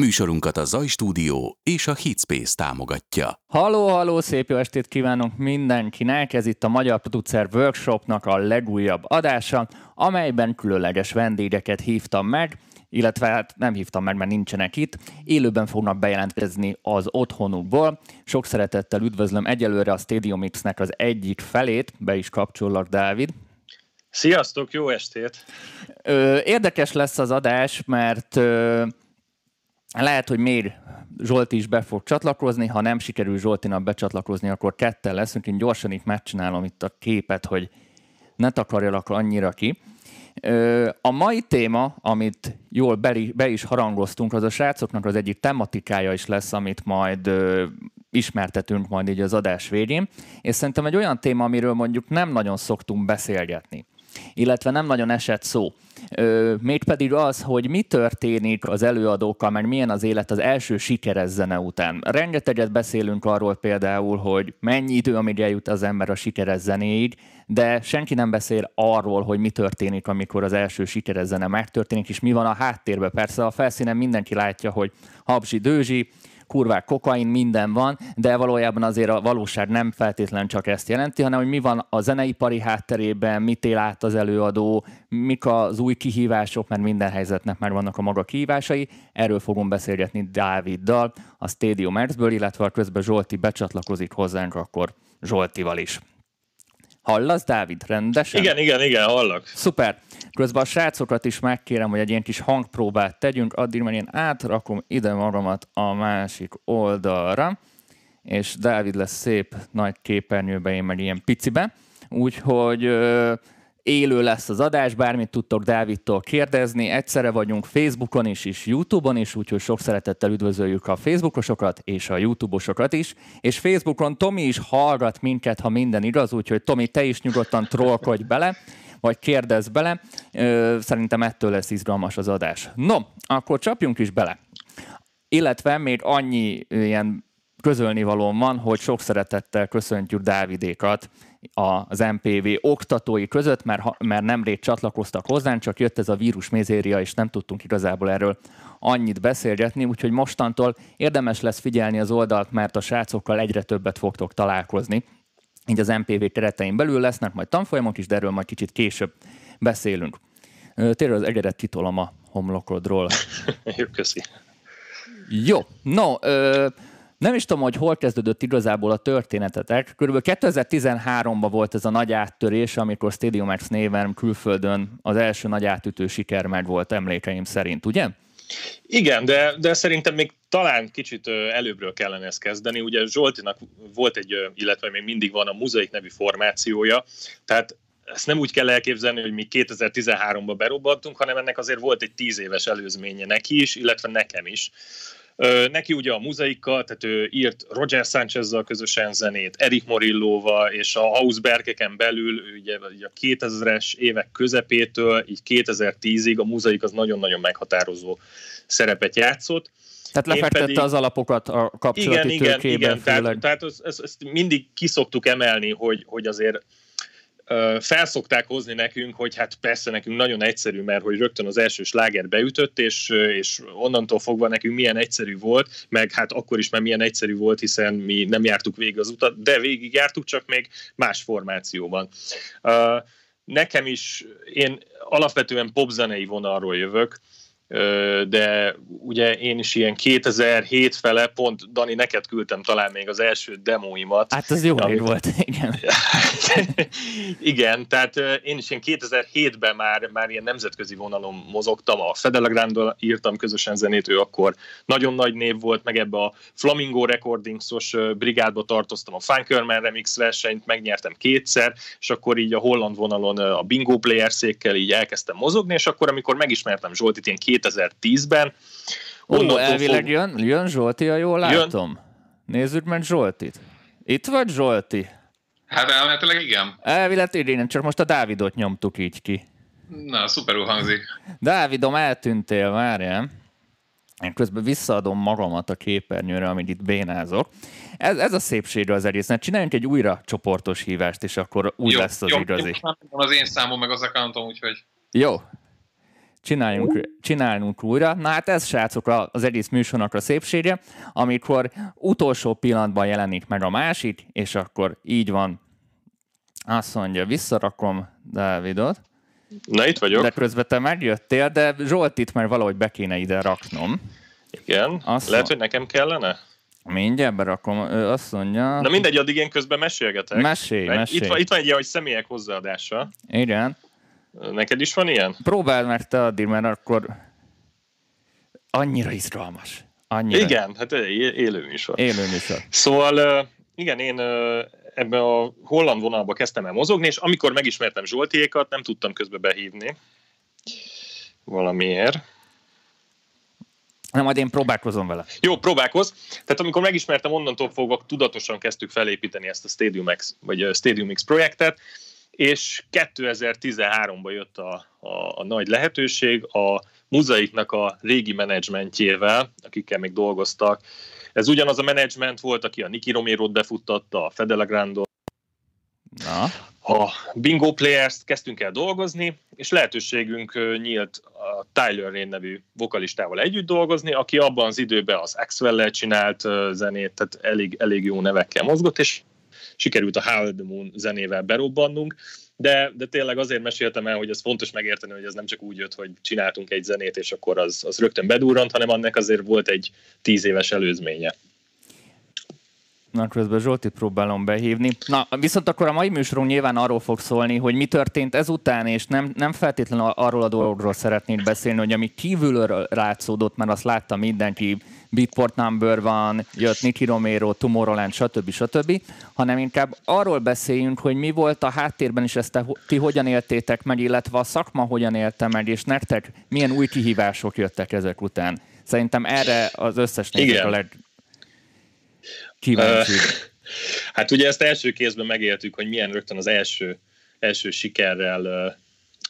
Műsorunkat a Zaj Stúdió és a Hitspace támogatja. Halló, halló, szép jó estét kívánunk mindenkinek! Ez itt a Magyar Producer Workshopnak a legújabb adása, amelyben különleges vendégeket hívtam meg, illetve hát nem hívtam meg, mert nincsenek itt. Élőben fognak bejelentkezni az otthonukból. Sok szeretettel üdvözlöm egyelőre a Stadium X-nek az egyik felét, be is kapcsollak, Dávid. Sziasztok, jó estét! Ö, érdekes lesz az adás, mert ö, lehet, hogy még Zsolti is be fog csatlakozni, ha nem sikerül Zsoltinak becsatlakozni, akkor ketten leszünk. Én gyorsan itt megcsinálom itt a képet, hogy ne takarjalak annyira ki. A mai téma, amit jól be is harangoztunk, az a srácoknak az egyik tematikája is lesz, amit majd ismertetünk majd így az adás végén, és szerintem egy olyan téma, amiről mondjuk nem nagyon szoktunk beszélgetni illetve nem nagyon esett szó. Mégpedig az, hogy mi történik az előadókkal, meg milyen az élet az első sikeres zene után. Rengeteget beszélünk arról például, hogy mennyi idő, amíg eljut az ember a sikeres zenéig, de senki nem beszél arról, hogy mi történik, amikor az első sikeres zene megtörténik, és mi van a háttérben. Persze a felszínen mindenki látja, hogy habzsi, dőzsi, kurvák, kokain, minden van, de valójában azért a valóság nem feltétlen csak ezt jelenti, hanem hogy mi van a zeneipari hátterében, mit él át az előadó, mik az új kihívások, mert minden helyzetnek már vannak a maga kihívásai. Erről fogom beszélgetni Dáviddal, a Stadium Erzből, illetve ha közben Zsolti becsatlakozik hozzánk, akkor Zsoltival is. Hallasz, Dávid, rendesen? Igen, igen, igen, hallak. Szuper. Közben a srácokat is megkérem, hogy egy ilyen kis hangpróbát tegyünk, addig mert én átrakom ide magamat a másik oldalra, és Dávid lesz szép nagy képernyőbe, én meg ilyen picibe. Úgyhogy élő lesz az adás, bármit tudtok Dávidtól kérdezni. Egyszerre vagyunk Facebookon is, és Youtube-on is, úgyhogy sok szeretettel üdvözöljük a Facebookosokat és a Youtube-osokat is. És Facebookon Tomi is hallgat minket, ha minden igaz, úgyhogy Tomi, te is nyugodtan trollkodj bele vagy kérdez bele. Szerintem ettől lesz izgalmas az adás. No, akkor csapjunk is bele. Illetve még annyi ilyen közölni való van, hogy sok szeretettel köszöntjük Dávidékat az MPV oktatói között, mert, mert nemrég csatlakoztak hozzánk, csak jött ez a vírus mézéria, és nem tudtunk igazából erről annyit beszélgetni, úgyhogy mostantól érdemes lesz figyelni az oldalt, mert a srácokkal egyre többet fogtok találkozni így az MPV keretein belül lesznek majd tanfolyamok is, de erről majd kicsit később beszélünk. Tényleg az egyedet kitolom a homlokodról. Jó, köszi. Jó, no, ö, nem is tudom, hogy hol kezdődött igazából a történetetek. Körülbelül 2013-ban volt ez a nagy áttörés, amikor Stadium X néven külföldön az első nagy átütő siker meg volt emlékeim szerint, ugye? Igen, de, de szerintem még talán kicsit előbbről kellene ezt kezdeni. Ugye Zsoltinak volt egy, illetve még mindig van a Muzaik nevű formációja, tehát ezt nem úgy kell elképzelni, hogy mi 2013-ban berobbantunk, hanem ennek azért volt egy tíz éves előzménye neki is, illetve nekem is. Neki ugye a muzaikkal, tehát ő írt Roger Sánchez-zal közösen zenét, Erik Morillóval, és a Hausbergeken belül ugye, ugye a 2000-es évek közepétől, így 2010-ig a muzaik az nagyon-nagyon meghatározó szerepet játszott. Tehát lefektette pedig, az alapokat a kapcsolati igen, igen, igen, tehát, tehát ezt, ezt mindig kiszoktuk emelni, hogy, hogy azért felszokták hozni nekünk, hogy hát persze nekünk nagyon egyszerű, mert hogy rögtön az első sláger beütött, és, és onnantól fogva nekünk milyen egyszerű volt, meg hát akkor is már milyen egyszerű volt, hiszen mi nem jártuk végig az utat, de végig jártuk, csak még más formációban. Nekem is, én alapvetően popzenei vonalról jövök, de ugye én is ilyen 2007 fele, pont Dani, neked küldtem talán még az első demóimat. Hát az jó ami... volt, igen. igen, tehát én is ilyen 2007-ben már, már ilyen nemzetközi vonalon mozogtam, a Fedelagrandal írtam közösen zenét, ő akkor nagyon nagy név volt, meg ebbe a Flamingo Recordingsos brigádba tartoztam, a Funkerman Remix versenyt megnyertem kétszer, és akkor így a holland vonalon a Bingo Player székkel így elkezdtem mozogni, és akkor amikor megismertem Zsoltit ilyen 2010-ben. Ó, elvileg fog... jön, jön Zsolti, ha jól látom. Jön. Nézzük meg Zsoltit. Itt vagy Zsolti? Hát elméletileg igen. Elvileg igen, csak most a Dávidot nyomtuk így ki. Na, szuperül hangzik. Dávidom, eltűntél, várjál. Én közben visszaadom magamat a képernyőre, amit itt bénázok. Ez, ez a szépsége az egésznek. Csináljunk egy újra csoportos hívást, és akkor úgy jó, lesz az jó, igazi. Jó, az én számom, meg az accountom, úgyhogy... Jó, csináljunk, csinálnunk újra. Na hát ez srácok az egész műsornak a szépsége, amikor utolsó pillanatban jelenik meg a másik, és akkor így van. Azt mondja, visszarakom Dávidot. Na itt vagyok. De közben te megjöttél, de Zsoltit már valahogy be kéne ide raknom. Igen, azt lehet, hogy nekem kellene? Mindjárt berakom, ő azt mondja... Na mindegy, addig én közben mesélgetek. Mesélj, mesélj. Itt van, itt van egy ilyen, hogy személyek hozzáadása. Igen. Neked is van ilyen? Próbáld meg te addig, mert akkor annyira izgalmas. Annyira. Igen, hát élő műsor. Élő műsor. Szóval igen, én ebbe a holland vonalba kezdtem el mozogni, és amikor megismertem Zsoltiékat, nem tudtam közbe behívni valamiért. Nem, majd én próbálkozom vele. Jó, próbálkoz. Tehát amikor megismertem, onnantól fogva tudatosan kezdtük felépíteni ezt a Stadium X, vagy a Stadium X projektet, és 2013-ban jött a, a, a nagy lehetőség a muzaiknak a régi menedzsmentjével, akikkel még dolgoztak. Ez ugyanaz a menedzsment volt, aki a Niki Romero-t befuttatta, a Fedele Grandot, Na. a Bingo Players-t kezdtünk el dolgozni, és lehetőségünk nyílt a Tyler Rain nevű vokalistával együtt dolgozni, aki abban az időben az Axwell-lel csinált zenét, tehát elég, elég jó nevekkel mozgott, és sikerült a Howard the Moon zenével berobbannunk, de, de tényleg azért meséltem el, hogy ez fontos megérteni, hogy ez nem csak úgy jött, hogy csináltunk egy zenét, és akkor az, az rögtön bedurrant, hanem annak azért volt egy tíz éves előzménye. Na, közben Zsoltit próbálom behívni. Na, viszont akkor a mai műsorunk nyilván arról fog szólni, hogy mi történt ezután, és nem, nem feltétlenül arról a dologról szeretnék beszélni, hogy ami kívülről rátszódott, mert azt látta mindenki, Beatport Number van, jött Nicky Romero, Tomorrowland, stb. stb., hanem inkább arról beszéljünk, hogy mi volt a háttérben, és ezt te, ti hogyan éltétek meg, illetve a szakma hogyan élte meg, és nektek milyen új kihívások jöttek ezek után. Szerintem erre az összes nézők a leg, kíváncsi. Hát ugye ezt első kézben megéltük, hogy milyen rögtön az első, első sikerrel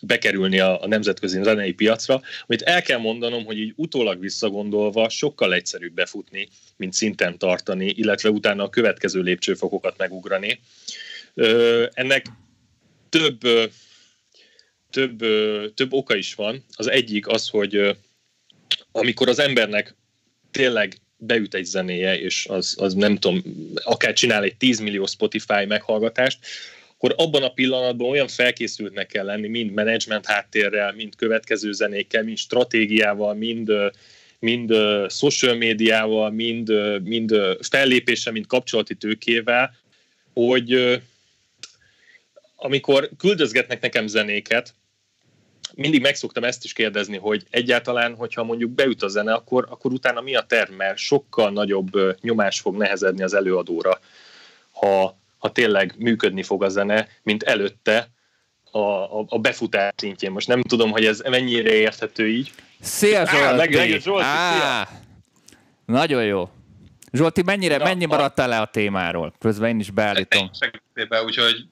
bekerülni a, a nemzetközi zenei piacra, amit el kell mondanom, hogy így utólag visszagondolva sokkal egyszerűbb befutni, mint szinten tartani, illetve utána a következő lépcsőfokokat megugrani. Ennek több, több, több oka is van. Az egyik az, hogy amikor az embernek tényleg beüt egy zenéje, és az, az nem tudom, akár csinál egy 10 millió Spotify meghallgatást, akkor abban a pillanatban olyan felkészültnek kell lenni, mind menedzsment háttérrel, mind következő zenékkel, mind stratégiával, mind, mind social médiával, mind, mind fellépéssel, mind kapcsolati tőkével, hogy amikor küldözgetnek nekem zenéket, mindig megszoktam ezt is kérdezni, hogy egyáltalán, hogyha mondjuk beüt a zene, akkor, akkor utána mi a terv, sokkal nagyobb nyomás fog nehezedni az előadóra, ha, ha tényleg működni fog a zene, mint előtte a, a, a befutás szintjén. Most nem tudom, hogy ez mennyire érthető így. Szia Zsolti! Á, meg, meg, Zsolti Á, Nagyon jó. Zsolti, mennyire, Na, mennyi maradtál le a témáról? Közben én is beállítom. Úgyhogy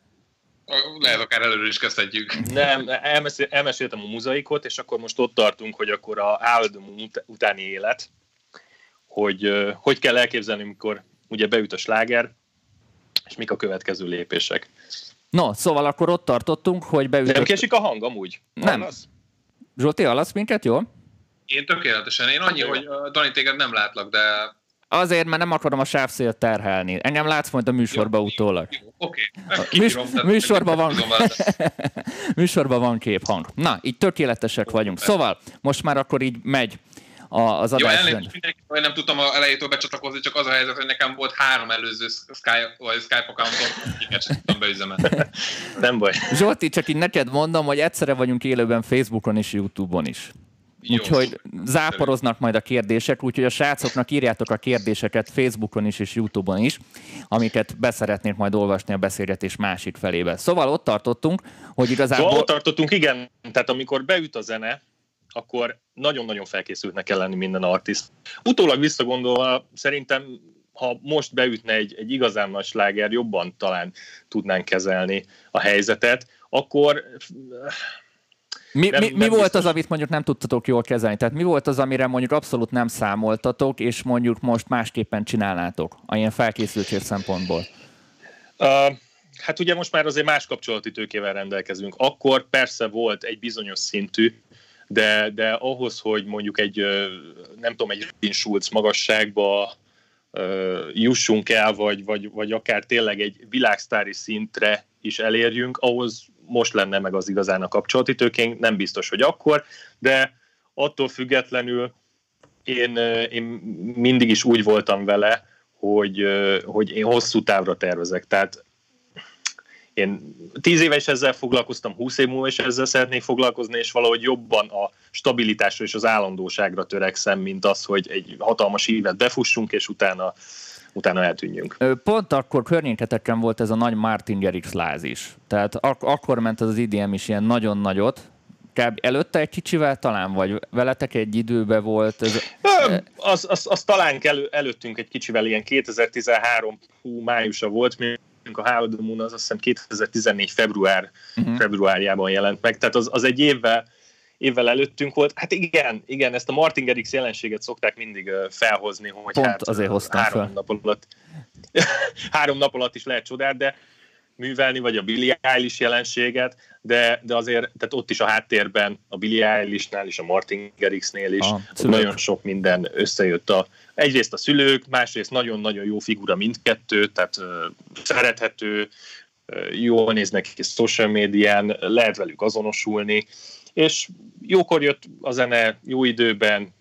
lehet akár előre is kezdhetjük. Nem, elmesél, elmeséltem a muzaikot, és akkor most ott tartunk, hogy akkor a áldom utáni élet, hogy hogy kell elképzelni, amikor ugye beüt a sláger, és mik a következő lépések. No, szóval akkor ott tartottunk, hogy beütött... Nem késik a hang amúgy? Nem. Hallasz? Zsolti, hallasz minket, jó? Én tökéletesen. Én annyi, hogy Dani téged nem látlak, de Azért, mert nem akarom a sávszélt terhelni. Engem látsz majd a műsorba utólag. Oké. Okay. műsorban van, műsorban van kép, hang. Na, így tökéletesek vagyunk. Szóval, most már akkor így megy az adás. Jó, mindenki, hogy nem tudtam a elejétől becsatlakozni, csak az a helyzet, hogy nekem volt három előző Skype, vagy Skype accountom, akiket sem tudtam beüzemelni. Nem baj. Zsolti, csak így neked mondom, hogy egyszerre vagyunk élőben Facebookon és Youtube-on is. Úgyhogy záporoznak majd a kérdések, úgyhogy a srácoknak írjátok a kérdéseket Facebookon is és Youtube-on is, amiket beszeretnék majd olvasni a beszélgetés másik felébe. Szóval ott tartottunk, hogy igazából... Szóval ott tartottunk, igen. Tehát amikor beüt a zene, akkor nagyon-nagyon felkészültnek kell lenni minden artist. Utólag visszagondolva szerintem ha most beütne egy, egy igazán nagy sláger, jobban talán tudnánk kezelni a helyzetet, akkor mi, nem, mi, mi nem volt biztos. az, amit mondjuk nem tudtatok jól kezelni? Tehát mi volt az, amire mondjuk abszolút nem számoltatok, és mondjuk most másképpen csinálnátok, a ilyen felkészültség szempontból? Uh, hát ugye most már azért más kapcsolati tőkével rendelkezünk. Akkor persze volt egy bizonyos szintű de, de ahhoz, hogy mondjuk egy, nem tudom, egy Robin Schulz magasságba jussunk el, vagy, vagy, vagy akár tényleg egy világsztári szintre is elérjünk, ahhoz most lenne meg az igazán a kapcsolati tőkénk, nem biztos, hogy akkor, de attól függetlenül én, én mindig is úgy voltam vele, hogy, hogy én hosszú távra tervezek. Tehát én tíz éve is ezzel foglalkoztam, húsz év múlva is ezzel szeretnék foglalkozni, és valahogy jobban a stabilitásra és az állandóságra törekszem, mint az, hogy egy hatalmas évet befussunk, és utána utána eltűnjünk. Pont akkor környéketekben volt ez a nagy Martin Gerix láz is. Tehát ak- akkor ment az IDM is ilyen nagyon nagyot, kb. előtte egy kicsivel talán, vagy veletek egy időbe volt? Ez... Az, az, az talán elő, előttünk egy kicsivel, ilyen 2013 hú, májusa volt, mi a Howard the Moon az azt hiszem 2014 február, uh-huh. februárjában jelent meg, tehát az, az egy évvel, évvel előttünk volt. Hát igen, igen, ezt a Martin Garrix jelenséget szokták mindig felhozni, hogy Pont hát azért hoztam három fel. nap alatt három nap alatt is lehet csodát, de művelni, vagy a Billie Eilish jelenséget, de, de azért tehát ott is a háttérben a Billie Eilishnál és a Martin Garrixnél is Ah, nagyon sok minden összejött. A, egyrészt a szülők, másrészt nagyon-nagyon jó figura mindkettő, tehát uh, szerethető, uh, jól néznek ki social médián, lehet velük azonosulni, és jókor jött a zene, jó időben,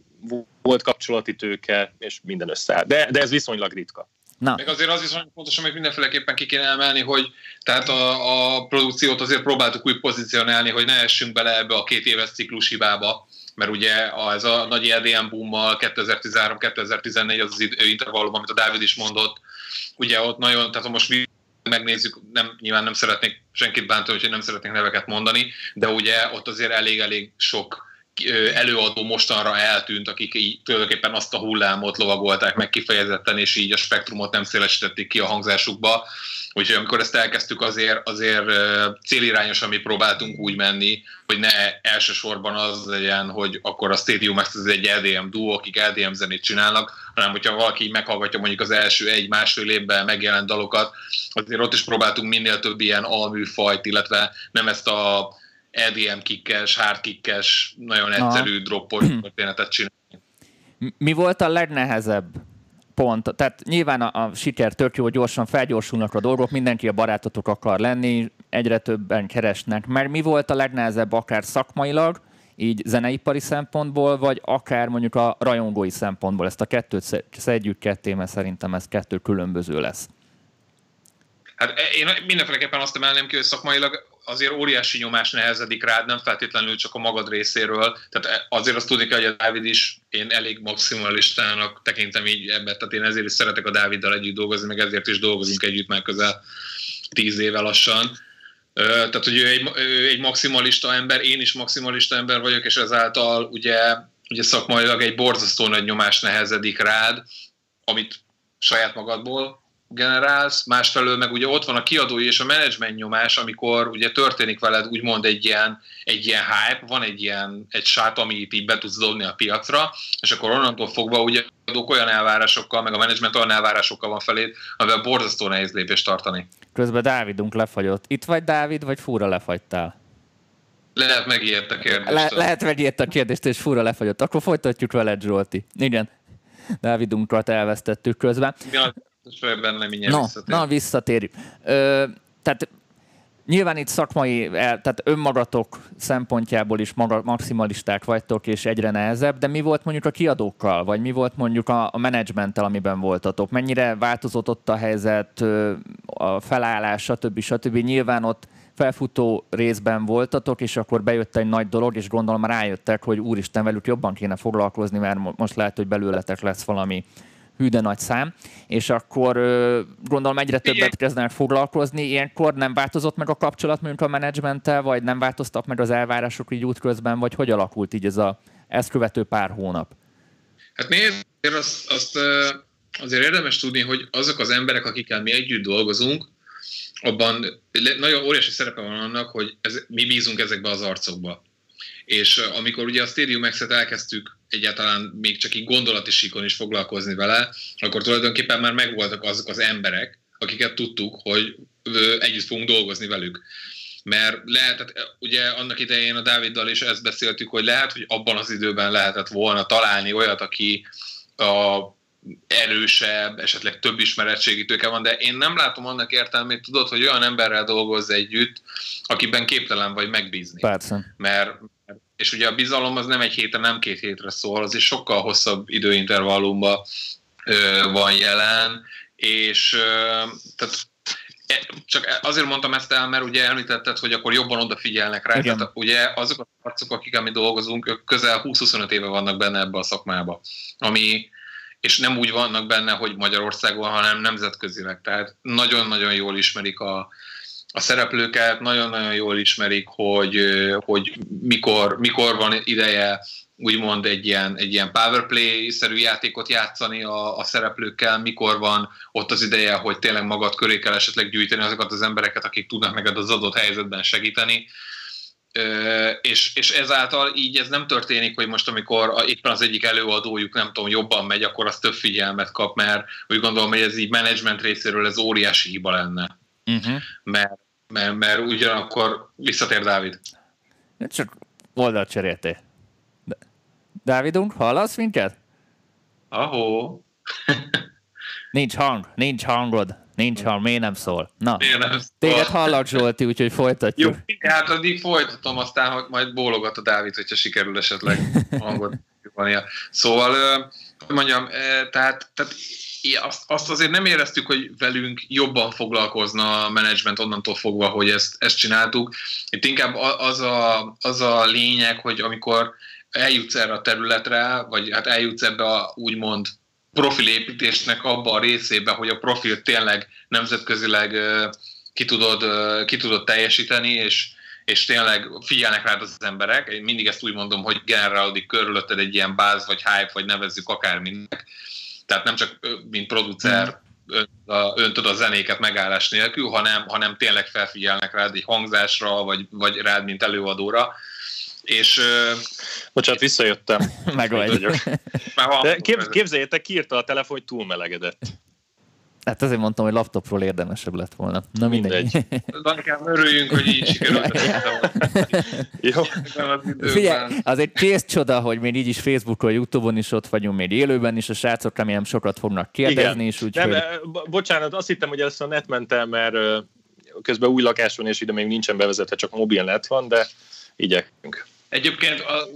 volt kapcsolati tőke, és minden összeáll. De, de ez viszonylag ritka. Na. Meg azért az is nagyon fontos, amit mindenféleképpen ki kéne emelni, hogy tehát a, a produkciót azért próbáltuk úgy pozícionálni, hogy ne essünk bele ebbe a két éves ciklus hibába, mert ugye ez a nagy EDM boommal 2013-2014 az az intervallum, amit a Dávid is mondott, ugye ott nagyon, tehát most megnézzük, nem, nyilván nem szeretnék senkit bántani, hogy nem szeretnék neveket mondani, de ugye ott azért elég-elég sok előadó mostanra eltűnt, akik így tulajdonképpen azt a hullámot lovagolták meg kifejezetten, és így a spektrumot nem szélesítették ki a hangzásukba. Úgyhogy amikor ezt elkezdtük, azért, azért célirányosan mi próbáltunk úgy menni, hogy ne elsősorban az legyen, hogy akkor a Stadium Max ez egy LDM duo, akik LDM zenét csinálnak, hanem hogyha valaki meghallgatja mondjuk az első egy-másfél évben megjelent dalokat, azért ott is próbáltunk minél több ilyen alműfajt, illetve nem ezt a EDM kikkes, hard kikkes, nagyon egyszerű droppos történetet csinálni. Mi volt a legnehezebb pont? Tehát nyilván a, a siker tök jó, gyorsan felgyorsulnak a dolgok, mindenki a barátotok akar lenni, egyre többen keresnek. Mert mi volt a legnehezebb akár szakmailag, így zeneipari szempontból, vagy akár mondjuk a rajongói szempontból. Ezt a kettőt szedjük ketté, mert szerintem ez kettő különböző lesz. Hát én mindenféleképpen azt emelném ki, hogy szakmailag azért óriási nyomás nehezedik rád, nem feltétlenül csak a magad részéről. Tehát azért azt tudni kell, hogy a Dávid is, én elég maximalistának tekintem így ebbe, tehát én ezért is szeretek a Dáviddal együtt dolgozni, meg ezért is dolgozunk együtt már közel tíz éve lassan. Tehát, hogy ő egy, ő egy maximalista ember, én is maximalista ember vagyok, és ezáltal ugye, ugye szakmailag egy borzasztó nagy nyomás nehezedik rád, amit saját magadból generálsz, másfelől meg ugye ott van a kiadói és a menedzsment nyomás, amikor ugye történik veled úgymond egy ilyen, egy ilyen hype, van egy ilyen egy sát, amit így be tudsz dobni a piacra, és akkor onnantól fogva ugye adók olyan elvárásokkal, meg a menedzsment olyan elvárásokkal van felét, amivel borzasztó nehéz lépést tartani. Közben Dávidunk lefagyott. Itt vagy Dávid, vagy fúra lefagytál? Lehet megijedt a kérdést. Le- lehet megijedt a kérdést, és fúra lefagyott. Akkor folytatjuk veled, Zsolti. Igen. Dávidunkat elvesztettük közben. Ja, benne no, na, visszatérjük. Ö, tehát nyilván itt szakmai, el, tehát önmagatok szempontjából is maga, maximalisták vagytok, és egyre nehezebb, de mi volt mondjuk a kiadókkal, vagy mi volt mondjuk a, a menedzsmenttel, amiben voltatok? Mennyire változott ott a helyzet, a felállás, stb. stb. Nyilván ott felfutó részben voltatok, és akkor bejött egy nagy dolog, és gondolom rájöttek, hogy úristen, velük jobban kéne foglalkozni, mert most lehet, hogy belőletek lesz valami hű de nagy szám, és akkor gondolom egyre többet kezdenek foglalkozni. Ilyenkor nem változott meg a kapcsolat mondjuk a menedzsmenttel, vagy nem változtak meg az elvárások így útközben, vagy hogy alakult így ez a ezt követő pár hónap? Hát nézd, azt, azt azért érdemes tudni, hogy azok az emberek, akikkel mi együtt dolgozunk, abban nagyon óriási szerepe van annak, hogy ez, mi bízunk ezekbe az arcokba. És amikor ugye a Stadium X-et elkezdtük egyáltalán még csak így gondolati síkon is foglalkozni vele, akkor tulajdonképpen már megvoltak azok az emberek, akiket tudtuk, hogy együtt fogunk dolgozni velük. mert lehetett, ugye annak idején a Dáviddal is ezt beszéltük, hogy lehet, hogy abban az időben lehetett volna találni olyat, aki a erősebb, esetleg több ismeretségi tőke van, de én nem látom annak értelmét, tudod, hogy olyan emberrel dolgozz együtt, akiben képtelen vagy megbízni. Persze. Mert, és ugye a bizalom az nem egy hétre, nem két hétre szól, az is sokkal hosszabb időintervallumban van jelen, és tehát e, csak azért mondtam ezt el, mert ugye említetted, hogy akkor jobban odafigyelnek rá. Igen. Tehát ugye azok a arcok, akik mi dolgozunk, ők közel 20-25 éve vannak benne ebbe a szakmába, ami, és nem úgy vannak benne, hogy Magyarországon, hanem nemzetközileg. Tehát nagyon-nagyon jól ismerik a, a szereplőket, nagyon-nagyon jól ismerik, hogy, hogy mikor, mikor van ideje úgymond egy ilyen, egy ilyen powerplay-szerű játékot játszani a, a szereplőkkel, mikor van ott az ideje, hogy tényleg magad köré kell esetleg gyűjteni azokat az embereket, akik tudnak neked az adott helyzetben segíteni. És, és ezáltal így ez nem történik, hogy most amikor éppen az egyik előadójuk nem tudom, jobban megy, akkor az több figyelmet kap, mert úgy gondolom, hogy ez így management részéről ez óriási hiba lenne. Uh-huh. Mert, mert, mert ugyanakkor visszatér Dávid. Csak oldalt cseréltél. Dávidunk, hallasz minket? Ahó. nincs hang, nincs hangod, nincs hang, miért nem szól? Na, miért nem szól? téged hallak Zsolti, úgyhogy folytatjuk. Jó, hát addig folytatom, aztán hogy majd bólogat a Dávid, hogyha sikerül esetleg hangot Szóval, hogy mondjam, tehát, tehát azt, azt azért nem éreztük, hogy velünk jobban foglalkozna a menedzsment onnantól fogva, hogy ezt, ezt csináltuk. Itt inkább az a, az a lényeg, hogy amikor eljutsz erre a területre, vagy hát eljutsz ebbe a úgymond profilépítésnek abba a részébe, hogy a profil tényleg nemzetközileg ki tudod, ki tudod teljesíteni, és, és tényleg figyelnek rád az emberek. Én mindig ezt úgy mondom, hogy generálódik körülötted egy ilyen báz, vagy hype, vagy nevezzük akárminek. Tehát nem csak mint producer öntöd a zenéket megállás nélkül, hanem, hanem tényleg felfigyelnek rád egy hangzásra, vagy, vagy rád, mint előadóra és... Bocsánat, visszajöttem. Meg vagy. Kép, képzeljétek, kiírta a telefon, hogy túlmelegedett. Hát azért mondtam, hogy laptopról érdemesebb lett volna. Na mindegy. mindegy. Danikám, örüljünk, hogy így sikerült. Jó. Figyelj, azért kész csoda, hogy még így is Facebookon, Youtube-on is ott vagyunk, még élőben is, a srácok remélem sokat fognak kérdezni. Igen. És úgy, Nem, hogy... bocsánat, azt hittem, hogy ezt a netmentem, mert közben új lakáson, és ide még nincsen bevezetve, csak mobil net van, de igyekünk. Egyébként, a,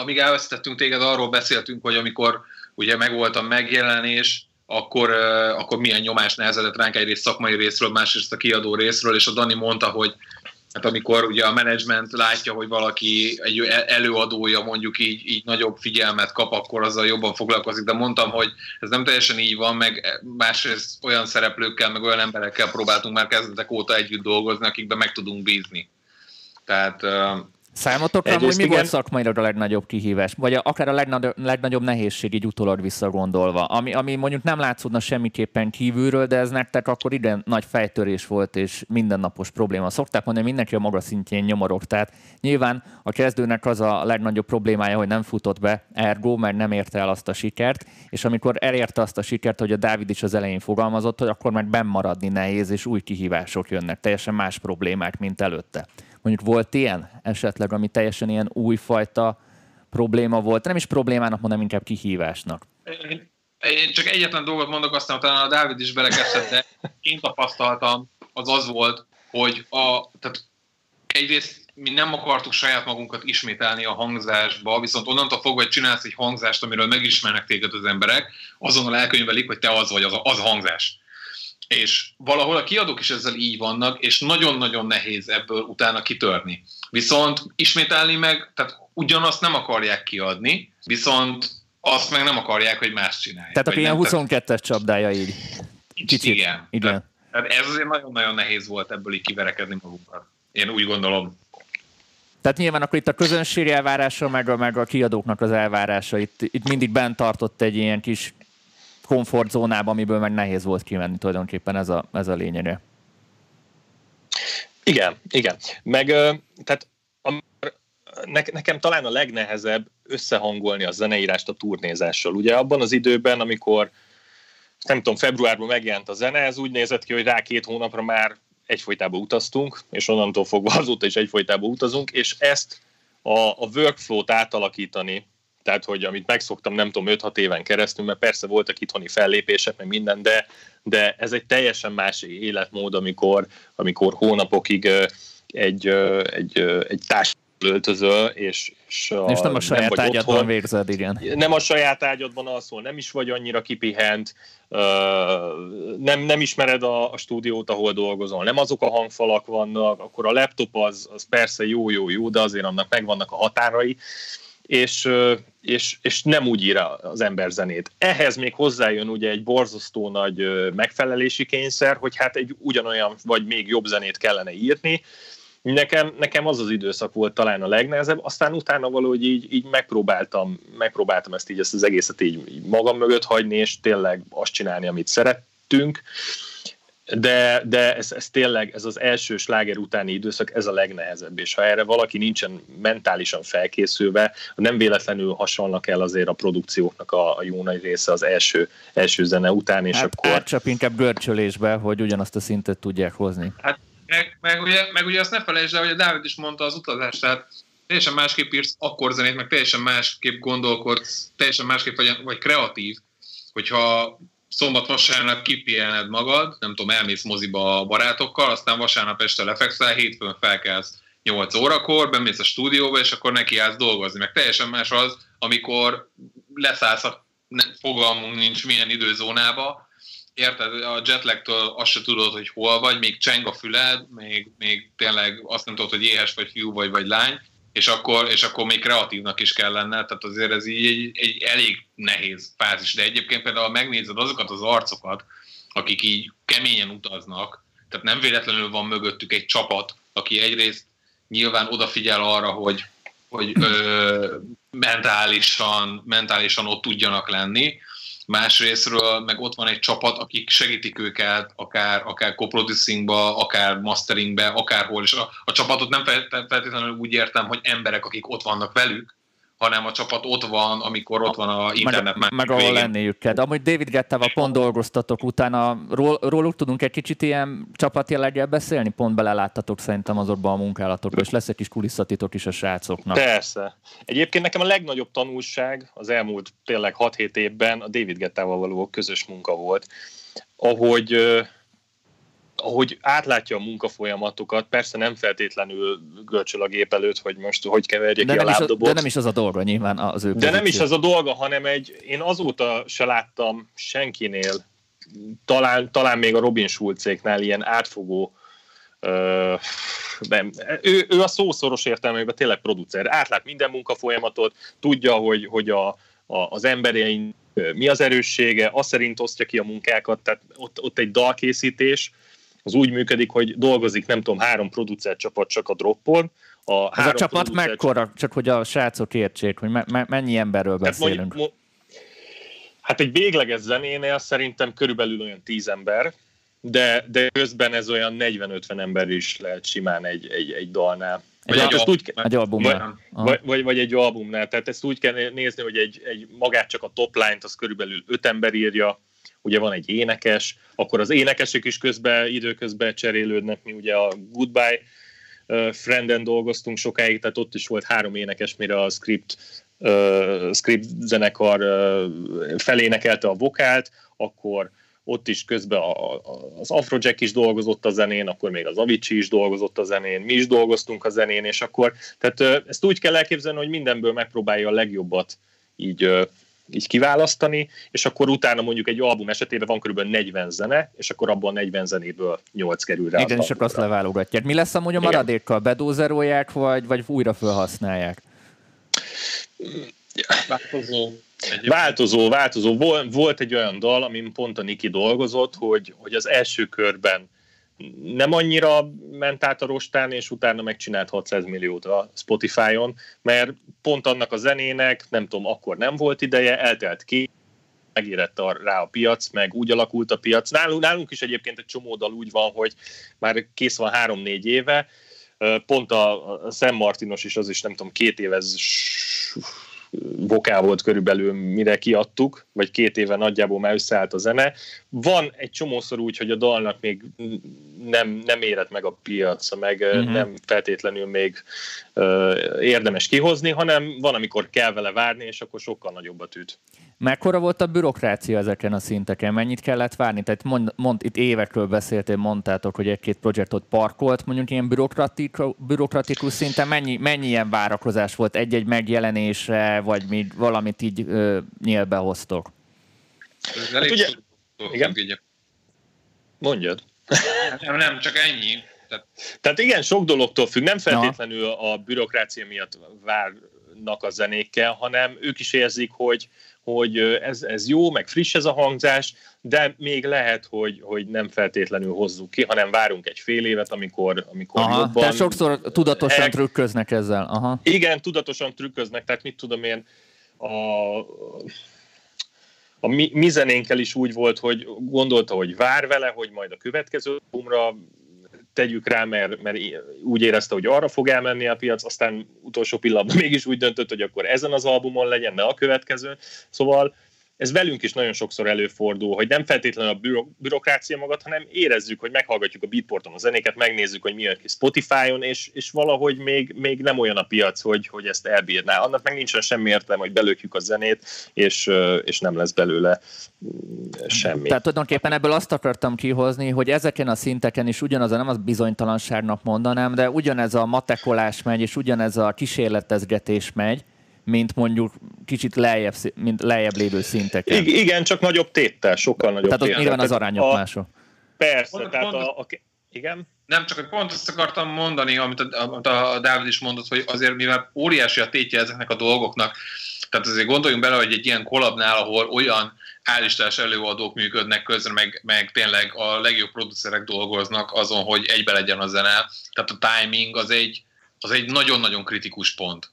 amíg elveszítettünk téged, arról beszéltünk, hogy amikor ugye megvolt a megjelenés, akkor, akkor milyen nyomás nehezedett ránk egyrészt szakmai részről, másrészt a kiadó részről, és a Dani mondta, hogy hát amikor ugye a menedzsment látja, hogy valaki egy előadója mondjuk így, így nagyobb figyelmet kap, akkor azzal jobban foglalkozik, de mondtam, hogy ez nem teljesen így van, meg másrészt olyan szereplőkkel, meg olyan emberekkel próbáltunk már kezdetek óta együtt dolgozni, akikben meg tudunk bízni. Tehát Számotokra hogy mi igen. volt szakmailag a legnagyobb kihívás? Vagy akár a legnagyobb, legnagyobb nehézség így utólag visszagondolva? Ami, ami mondjuk nem látszódna semmiképpen kívülről, de ez nektek akkor ide nagy fejtörés volt és mindennapos probléma. Szokták mondani, mindenki a maga szintjén nyomorog. Tehát nyilván a kezdőnek az a legnagyobb problémája, hogy nem futott be ergo, mert nem érte el azt a sikert, és amikor elérte azt a sikert, hogy a Dávid is az elején fogalmazott, hogy akkor meg bennmaradni nehéz, és új kihívások jönnek, teljesen más problémák, mint előtte. Mondjuk volt ilyen esetleg, ami teljesen ilyen újfajta probléma volt? Nem is problémának mondom, inkább kihívásnak. Én csak egyetlen dolgot mondok, aztán utána a Dávid is belekezdett, de én tapasztaltam, az az volt, hogy a, tehát egyrészt mi nem akartuk saját magunkat ismételni a hangzásba, viszont onnantól fogva, hogy csinálsz egy hangzást, amiről megismernek téged az emberek, azonnal elkönyvelik, hogy te az vagy, az a, az a hangzás. És valahol a kiadók is ezzel így vannak, és nagyon-nagyon nehéz ebből utána kitörni. Viszont ismételni meg, tehát ugyanazt nem akarják kiadni, viszont azt meg nem akarják, hogy más csinálják. Tehát a ilyen 22-es csapdája így. Kicsit. Igen. Igen. Tehát, ez azért nagyon-nagyon nehéz volt ebből így kiverekedni magunkat. Én úgy gondolom. Tehát nyilván akkor itt a közönség elvárása, meg a, meg a kiadóknak az elvárása, itt, itt mindig bent tartott egy ilyen kis komfortzónába, amiből meg nehéz volt kimenni tulajdonképpen ez a, ez a lényege. Igen, igen. Meg tehát nekem talán a legnehezebb összehangolni a zeneírást a turnézással. Ugye abban az időben, amikor nem tudom, februárban megjelent a zene, ez úgy nézett ki, hogy rá két hónapra már egyfolytában utaztunk, és onnantól fogva azóta is egyfolytában utazunk, és ezt a, a workflow-t átalakítani, tehát hogy amit megszoktam, nem tudom, 5-6 éven keresztül, mert persze voltak itthoni fellépések, meg minden, de, de ez egy teljesen más életmód, amikor, amikor hónapokig egy, egy, egy társ öltözöl, és, és, a, és nem a saját nem ágyadban otthon, vérzed, igen. Nem a saját ágyadban alszol, nem is vagy annyira kipihent, nem, nem ismered a, a stúdiót, ahol dolgozol, nem azok a hangfalak vannak, akkor a laptop az, az persze jó, jó, jó, de azért annak megvannak a határai, és, és, és nem úgy ír az ember zenét. Ehhez még hozzájön ugye egy borzasztó nagy megfelelési kényszer, hogy hát egy ugyanolyan vagy még jobb zenét kellene írni, Nekem, nekem az az időszak volt talán a legnehezebb, aztán utána valahogy így, így megpróbáltam, megpróbáltam ezt így, ezt az egészet így, így magam mögött hagyni, és tényleg azt csinálni, amit szerettünk, de, de ez, ez tényleg, ez az első sláger utáni időszak, ez a legnehezebb, és ha erre valaki nincsen mentálisan felkészülve, nem véletlenül hasonlnak el azért a produkcióknak a, a jó nagy része az első, első zene után, és hát akkor... csak inkább görcsölésbe, hogy ugyanazt a szintet tudják hozni. Hát meg, meg, ugye, meg ugye azt ne felejtsd el, hogy a Dávid is mondta az utazást, tehát teljesen másképp írsz akkor zenét, meg teljesen másképp gondolkodsz, teljesen másképp vagy, vagy kreatív, hogyha szombat-vasárnap kipihened magad, nem tudom, elmész moziba a barátokkal, aztán vasárnap este lefekszel, hétfőn felkelsz 8 órakor, bemész a stúdióba, és akkor nekiállsz dolgozni. Meg teljesen más az, amikor leszállsz a fogalmunk nincs milyen időzónába, érted, a jetlagtől azt se tudod, hogy hol vagy, még cseng a füled, még, még tényleg azt nem tudod, hogy éhes vagy fiú vagy, vagy lány, és akkor, és akkor még kreatívnak is kell lenne, tehát azért ez így egy, egy elég nehéz fázis, de egyébként például ha megnézed azokat az arcokat, akik így keményen utaznak, tehát nem véletlenül van mögöttük egy csapat, aki egyrészt nyilván odafigyel arra, hogy, hogy ö, mentálisan, mentálisan ott tudjanak lenni, másrésztről meg ott van egy csapat, akik segítik őket, akár, akár coproducingba, akár masteringbe, akárhol, és a, a csapatot nem feltétlenül úgy értem, hogy emberek, akik ott vannak velük, hanem a csapat ott van, amikor ott van a internet meg, meg ahol lenniük kell. De amúgy David Gettával pont dolgoztatok utána, ról, róluk tudunk egy kicsit ilyen csapatjelleggel beszélni? Pont beleláttatok szerintem azokban a munkálatokba, és lesz egy kis kulisszatitok is a srácoknak. Persze. Egyébként nekem a legnagyobb tanulság az elmúlt tényleg 6-7 évben a David Gettával való közös munka volt, ahogy ahogy átlátja a munkafolyamatokat, persze nem feltétlenül görcsöl a gép előtt, hogy most hogy keverje de ki a lábdobot. De nem is az a dolga nyilván az ő De nem is az a dolga, hanem egy, én azóta se láttam senkinél, talán, talán még a Robin Schulzéknál ilyen átfogó Uh, nem. Ő, ő a szószoros értelmében tényleg producer. Átlát minden munkafolyamatot, tudja, hogy, hogy a, a, az emberein mi az erőssége, azt szerint osztja ki a munkákat, tehát ott, ott egy dalkészítés, az úgy működik, hogy dolgozik, nem tudom, három producer csapat csak a droppon. A Ez a csapat mekkora, csak hogy a srácok értsék, hogy me- me- mennyi emberről beszélünk? Hát, mondjuk, hát egy végleges zenénél szerintem körülbelül olyan tíz ember, de, de közben ez olyan 40-50 ember is lehet simán egy, egy, egy dalnál. Vagy egy, ezt úgy, egy albumnál. Vagy, vagy, vagy, vagy egy albumnál. Tehát ezt úgy kell nézni, hogy egy, egy magát csak a top line-t az körülbelül öt ember írja, ugye van egy énekes, akkor az énekesek is közben, időközben cserélődnek, mi ugye a Goodbye Frienden dolgoztunk sokáig, tehát ott is volt három énekes, mire a script, uh, script zenekar uh, felénekelte a vokált, akkor ott is közben a, a, az Afrojack is dolgozott a zenén, akkor még az Avicii is dolgozott a zenén, mi is dolgoztunk a zenén, és akkor, tehát ezt úgy kell elképzelni, hogy mindenből megpróbálja a legjobbat így így kiválasztani, és akkor utána mondjuk egy album esetében van kb. 40 zene, és akkor abban a 40 zenéből 8 kerül rá. Igen, akkor azt leválogatják. Mi lesz amúgy a maradékkal? Bedózerolják, vagy, vagy újra felhasználják? Változó. Változó, változó. Volt egy olyan dal, amin pont a Niki dolgozott, hogy, hogy az első körben nem annyira ment át a rostán, és utána megcsinált 600 milliót a Spotify-on, mert pont annak a zenének, nem tudom, akkor nem volt ideje, eltelt ki, megérett rá a piac, meg úgy alakult a piac. Nálunk, nálunk is egyébként egy csomó dal úgy van, hogy már kész van három-négy éve, pont a, a Sam Martinos is, az is nem tudom, két éve voká volt körülbelül, mire kiadtuk, vagy két éve nagyjából már összeállt a zene. Van egy csomószor úgy, hogy a dalnak még nem, nem érett meg a piaca, meg uh-huh. nem feltétlenül még uh, érdemes kihozni, hanem van, amikor kell vele várni, és akkor sokkal nagyobbat üt. Mekkora volt a bürokrácia ezeken a szinteken? Mennyit kellett várni? Tehát mond, mond itt évekről beszéltél, mondtátok, hogy egy-két projektot parkolt, mondjuk ilyen bürokratikus, bürokratikus szinten. Mennyi, mennyi ilyen várakozás volt egy-egy megjelenésre, vagy mi, valamit így ö, nyílbe hoztok? Hát ugye, igen? Mondjad. Nem, nem, csak ennyi. Tehát... Tehát igen, sok dologtól függ, nem feltétlenül a bürokrácia miatt várnak a zenékkel, hanem ők is érzik, hogy, hogy ez, ez jó, meg friss ez a hangzás, de még lehet, hogy, hogy nem feltétlenül hozzuk ki, hanem várunk egy fél évet, amikor, amikor Aha, jobban... Tehát sokszor tudatosan hek... trükköznek ezzel. Aha. Igen, tudatosan trükköznek, tehát mit tudom én, a, a mi, mi zenénkkel is úgy volt, hogy gondolta, hogy vár vele, hogy majd a következő albumra tegyük rá, mert, mert úgy érezte, hogy arra fog elmenni a piac, aztán utolsó pillanatban mégis úgy döntött, hogy akkor ezen az albumon legyen, ne a következő. Szóval ez velünk is nagyon sokszor előfordul, hogy nem feltétlenül a büro, bürokrácia magat, hanem érezzük, hogy meghallgatjuk a Beatporton a zenéket, megnézzük, hogy mi jön ki Spotify-on, és, és valahogy még, még nem olyan a piac, hogy, hogy ezt elbírná. Annak meg nincsen semmi értelme, hogy belökjük a zenét, és, és nem lesz belőle mm, semmi. Tehát tulajdonképpen ebből azt akartam kihozni, hogy ezeken a szinteken is ugyanaz, a nem az bizonytalanságnak mondanám, de ugyanez a matekolás megy, és ugyanez a kísérletezgetés megy, mint mondjuk kicsit lejjebb, mint lejjebb lévő szinteken. Igen, csak nagyobb téttel, sokkal nagyobb Tehát ott nyilván az arányok a, mások. Persze, pont, tehát pont, a, a, igen. Nem, csak hogy pont azt akartam mondani, amit a, amit a Dávid is mondott, hogy azért mivel óriási a tétje ezeknek a dolgoknak, tehát azért gondoljunk bele, hogy egy ilyen kolabnál, ahol olyan állistás előadók működnek közben, meg, meg tényleg a legjobb producerek dolgoznak azon, hogy egybe legyen a zene. Tehát a timing az egy, az egy nagyon-nagyon kritikus pont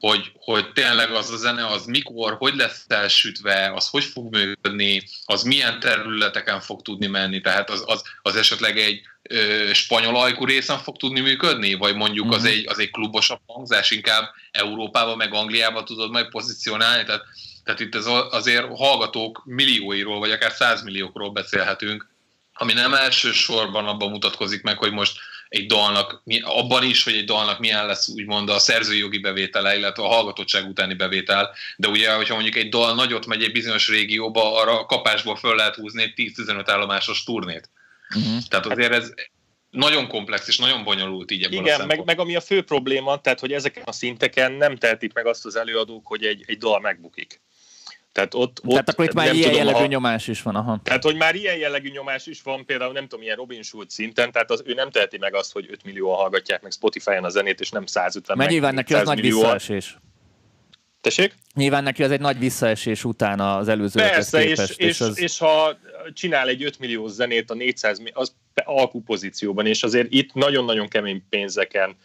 hogy, hogy tényleg az a zene az mikor, hogy lesz elsütve, az hogy fog működni, az milyen területeken fog tudni menni, tehát az, az, az esetleg egy ö, spanyol ajkú részen fog tudni működni, vagy mondjuk mm-hmm. az, mhm. egy, az egy klubosabb hangzás, inkább Európában meg Angliában tudod majd pozícionálni, tehát, tehát itt ez azért hallgatók millióiról, vagy akár százmilliókról beszélhetünk, ami nem elsősorban abban mutatkozik meg, hogy most egy dalnak, abban is, hogy egy dalnak milyen lesz úgymond a szerzői jogi bevétele, illetve a hallgatottság utáni bevétel, de ugye, hogyha mondjuk egy dal nagyot megy egy bizonyos régióba, arra kapásból föl lehet húzni egy 10-15 állomásos turnét. Uh-huh. Tehát azért ez nagyon komplex és nagyon bonyolult így ebből Igen, a meg, meg ami a fő probléma, tehát hogy ezeken a szinteken nem tehetik meg azt az előadók, hogy egy, egy dal megbukik. Tehát, ott, ott tehát akkor itt már ilyen tudom, jellegű ha, nyomás is van. Aha. Tehát, hogy már ilyen jellegű nyomás is van, például nem tudom, ilyen Robin Schulz szinten, tehát az, ő nem teheti meg azt, hogy 5 millió hallgatják meg Spotify-on a zenét, és nem 150 Mert nyilván neki az nagy visszaesés. Tessék? Nyilván neki az egy nagy visszaesés után az előző Persze, képest, és, és, és, az... és, ha csinál egy 5 millió zenét a 400 az alkupozícióban, és azért itt nagyon-nagyon kemény pénzeken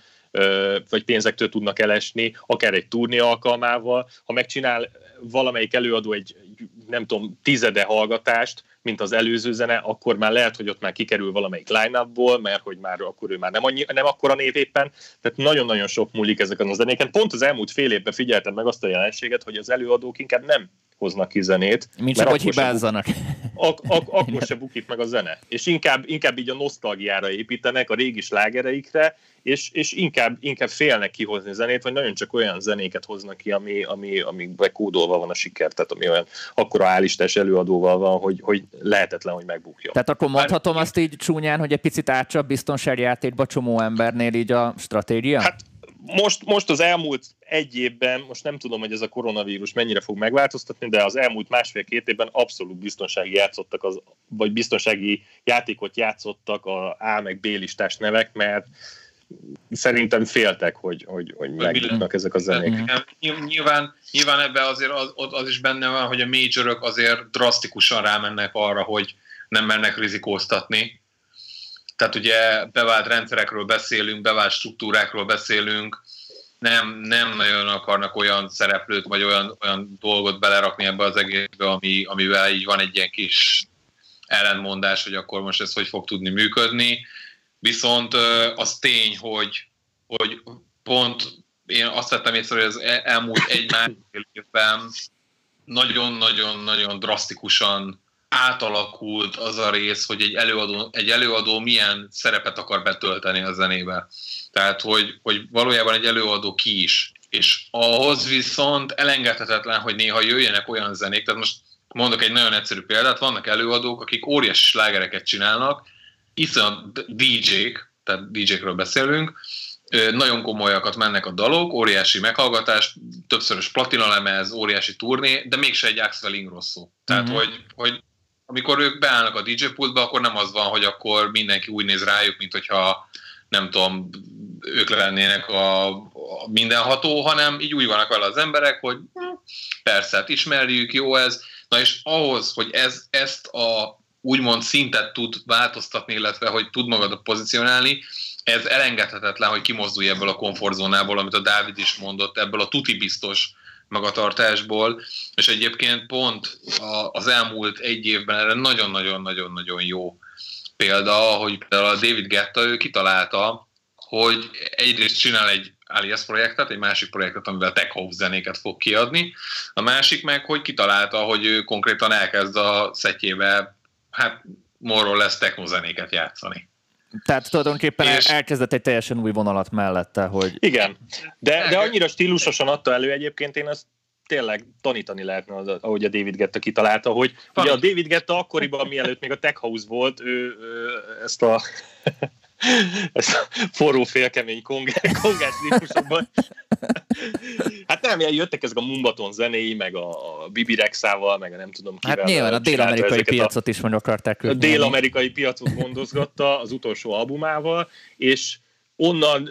vagy pénzektől tudnak elesni, akár egy turné alkalmával. Ha megcsinál valamelyik előadó egy, nem tudom, tizede hallgatást, mint az előző zene, akkor már lehet, hogy ott már kikerül valamelyik line mert hogy már akkor ő már nem, annyi, nem akkora név éppen, tehát nagyon-nagyon sok múlik ezeken a zenéken. Pont az elmúlt fél évben figyeltem meg azt a jelenséget, hogy az előadók inkább nem hoznak ki zenét. Mint csak, hogy hibázzanak. Ak- ak- akkor se bukik meg a zene. És inkább, inkább így a nosztalgiára építenek, a régi slágereikre, és, és inkább, inkább félnek kihozni zenét, vagy nagyon csak olyan zenéket hoznak ki, ami, ami, ami kódolva van a siker, tehát ami olyan akkora állistás előadóval van, hogy, hogy lehetetlen, hogy megbukjon. Tehát akkor mondhatom Bár... azt így csúnyán, hogy egy picit átcsabb biztonságjátékba csomó embernél így a stratégia? Hát most, most az elmúlt egy évben, most nem tudom, hogy ez a koronavírus mennyire fog megváltoztatni, de az elmúlt másfél-két évben abszolút biztonsági játszottak, az, vagy biztonsági játékot játszottak a A meg B listás nevek, mert szerintem féltek, hogy, hogy, hogy megjutnak ezek a zenék. Nyilván, nyilván ebben azért az, az is benne van, hogy a majorok azért drasztikusan rámennek arra, hogy nem mennek rizikóztatni. Tehát ugye bevált rendszerekről beszélünk, bevált struktúrákról beszélünk, nem, nem nagyon akarnak olyan szereplőt, vagy olyan, olyan dolgot belerakni ebbe az egészbe, ami, amivel így van egy ilyen kis ellentmondás, hogy akkor most ez hogy fog tudni működni. Viszont az tény, hogy, hogy pont én azt vettem észre, hogy az elmúlt egy másfél évben nagyon-nagyon-nagyon drasztikusan átalakult az a rész, hogy egy előadó, egy előadó milyen szerepet akar betölteni a zenébe. Tehát, hogy, hogy valójában egy előadó ki is. És ahhoz viszont elengedhetetlen, hogy néha jöjjenek olyan zenék, tehát most mondok egy nagyon egyszerű példát, vannak előadók, akik óriási slágereket csinálnak, iszonyat DJ-k, tehát DJ-kről beszélünk, nagyon komolyakat mennek a dalok, óriási meghallgatás, többszörös lemez, óriási turné, de mégse egy Axel Ingrosso. Tehát, mm-hmm. hogy, hogy amikor ők beállnak a DJ pultba, akkor nem az van, hogy akkor mindenki úgy néz rájuk, mint hogyha nem tudom, ők lennének a, a mindenható, hanem így úgy vannak vele az emberek, hogy hm, persze, hát ismerjük, jó ez. Na és ahhoz, hogy ez, ezt a úgymond szintet tud változtatni, illetve hogy tud magadat pozícionálni, ez elengedhetetlen, hogy kimozdulj ebből a komfortzónából, amit a Dávid is mondott, ebből a tuti biztos magatartásból, és egyébként pont az elmúlt egy évben erre nagyon-nagyon-nagyon-nagyon jó példa, hogy például a David Getta ő kitalálta, hogy egyrészt csinál egy Alias projektet, egy másik projektet, amivel tech house zenéket fog kiadni, a másik meg, hogy kitalálta, hogy ő konkrétan elkezd a szetjébe, hát morról lesz technozenéket játszani. Tehát tulajdonképpen és... elkezdett egy teljesen új vonalat mellette, hogy... Igen, de, de annyira stílusosan adta elő egyébként, én ezt tényleg tanítani lehetne, az, ahogy a David Getta kitalálta, hogy ugye a David Getta akkoriban, mielőtt még a Tech House volt, ő, ő ezt a ez forró félkemény kongás, kongás típusokban. Hát nem, jöttek ezek a Mumbaton zenéi, meg a, Bibi Rexával, meg a nem tudom kivel. Hát nyilván a dél-amerikai piacot a, is meg akarták A dél-amerikai piacot gondozgatta az utolsó albumával, és onnan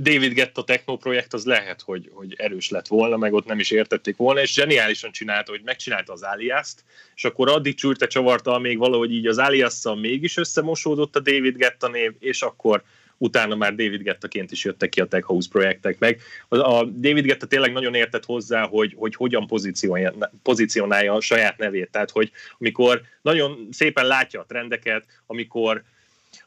David Getta techno projekt az lehet, hogy, hogy erős lett volna, meg ott nem is értették volna, és zseniálisan csinálta, hogy megcsinálta az alias és akkor addig csúrte csavarta, még valahogy így az alias mégis összemosódott a David Getta név, és akkor utána már David Gettaként is jöttek ki a Tech House projektek meg. A David Getta tényleg nagyon értett hozzá, hogy, hogy hogyan pozícionálja, pozícionálja a saját nevét. Tehát, hogy amikor nagyon szépen látja a trendeket, amikor